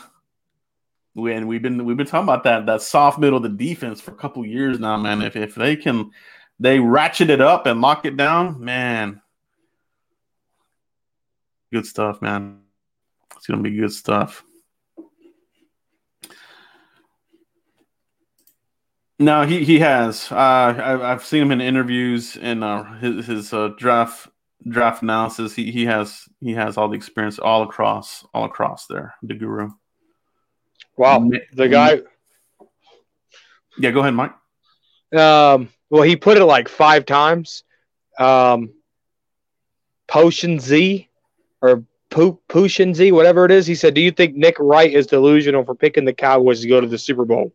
We, and we've been we've been talking about that that soft middle of the defense for a couple years now, man. If if they can they ratchet it up and lock it down, man. Good stuff, man. It's gonna be good stuff. No, he he has. Uh, I, have seen him in interviews and uh, his his uh, draft draft analysis. He he has he has all the experience all across all across there. The guru. Wow, the guy. Yeah, go ahead, Mike. Um, well, he put it like five times. Um, Potion Z or Potion Z, whatever it is. He said, "Do you think Nick Wright is delusional for picking the Cowboys to go to the Super Bowl?"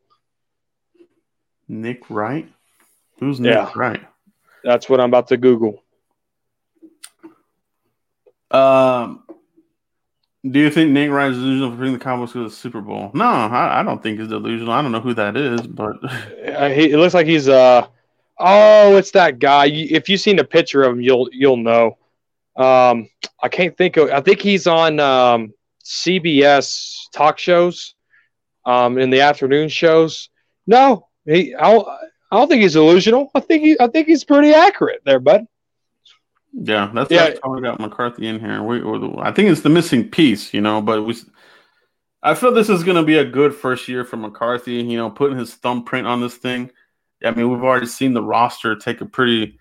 Nick Wright? Who's Nick yeah. Wright? That's what I'm about to Google. Um, do you think Nick Wright is delusional for bringing the Cowboys to the Super Bowl? No, I, I, don't think he's delusional. I don't know who that is, but (laughs) uh, he, it looks like he's uh oh, it's that guy. If you've seen a picture of him, you'll you'll know. Um, I can't think of. I think he's on um, CBS talk shows, um, in the afternoon shows. No, he, I, don't, I don't think he's delusional. I think he, I think he's pretty accurate there, bud. Yeah, that's yeah. why I got McCarthy in here. We, I think it's the missing piece, you know. But we, I feel this is going to be a good first year for McCarthy. You know, putting his thumbprint on this thing. I mean, we've already seen the roster take a pretty,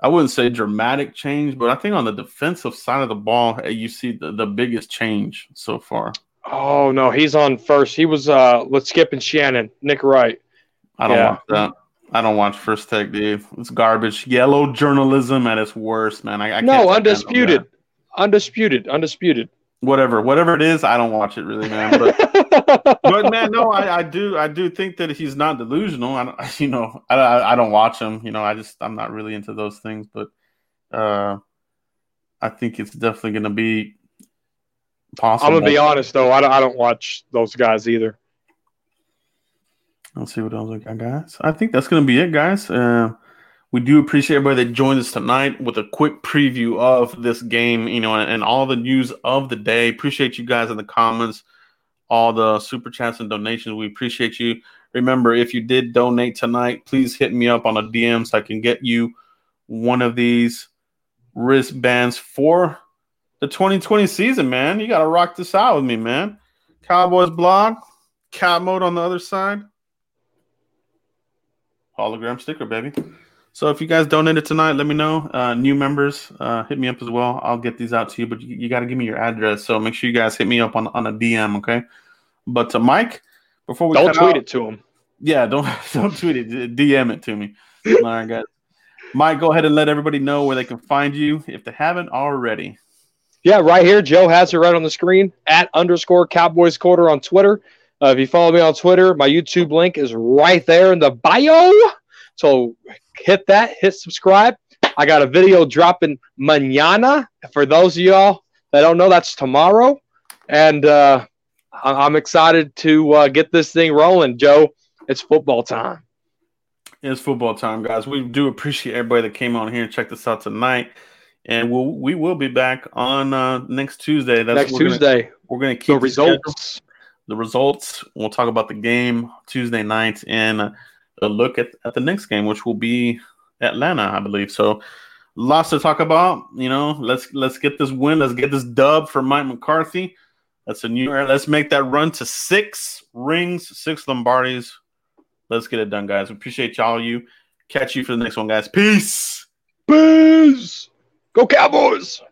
I wouldn't say dramatic change, but I think on the defensive side of the ball, you see the, the biggest change so far. Oh no, he's on first. He was uh let's skip and Shannon, Nick Wright. I don't yeah. watch that. I don't watch First Take, dude. It's garbage. Yellow journalism at its worst, man. I, I no undisputed, undisputed, undisputed. Whatever, whatever it is, I don't watch it really, man. But, (laughs) but man, no, I, I, do, I do think that he's not delusional. I, don't, (laughs) you know, I, I don't watch him. You know, I just, I'm not really into those things. But uh, I think it's definitely going to be possible. I'm gonna be honest though. I don't, I don't watch those guys either. Let's see what else we got, guys. I think that's going to be it, guys. Uh, we do appreciate everybody that joined us tonight with a quick preview of this game, you know, and, and, all the news of the day. Appreciate you guys in the comments, all the super chats and donations. We appreciate you. Remember, if you did donate tonight, please hit me up on a DM so I can get you one of these wristbands for the 2020 season, man. You got to rock this out with me, man. Cowboys blog, cat mode on the other side hologram sticker, baby. So if you guys donated tonight, let me know. Uh, new members, uh, hit me up as well. I'll get these out to you, but you, you got to give me your address. So make sure you guys hit me up on on a DM, okay? But uh, Mike, before we don't tweet out, it to him. Yeah, don't (laughs) don't tweet it. DM it to me. All right, guys. Mike, go ahead and let everybody know where they can find you if they haven't already. Yeah, right here. Joe has it right on the screen at underscore Cowboys Quarter on Twitter. Uh, if you follow me on Twitter, my YouTube link is right there in the bio. So hit that, hit subscribe. I got a video dropping mañana. For those of y'all that don't know, that's tomorrow. And uh, I'm excited to uh, get this thing rolling, Joe. It's football time. It's football time, guys. We do appreciate everybody that came on here and checked us out tonight. And we'll we will be back on uh, next Tuesday. That's next we're Tuesday. Gonna, we're gonna keep the results the results. We'll talk about the game Tuesday night and a look at, at the next game, which will be Atlanta, I believe. So lots to talk about. You know, let's let's get this win. Let's get this dub for Mike McCarthy. That's a new era. Let's make that run to six rings, six Lombardis. Let's get it done, guys. We Appreciate y'all. You catch you for the next one, guys. Peace. Peace. Go Cowboys.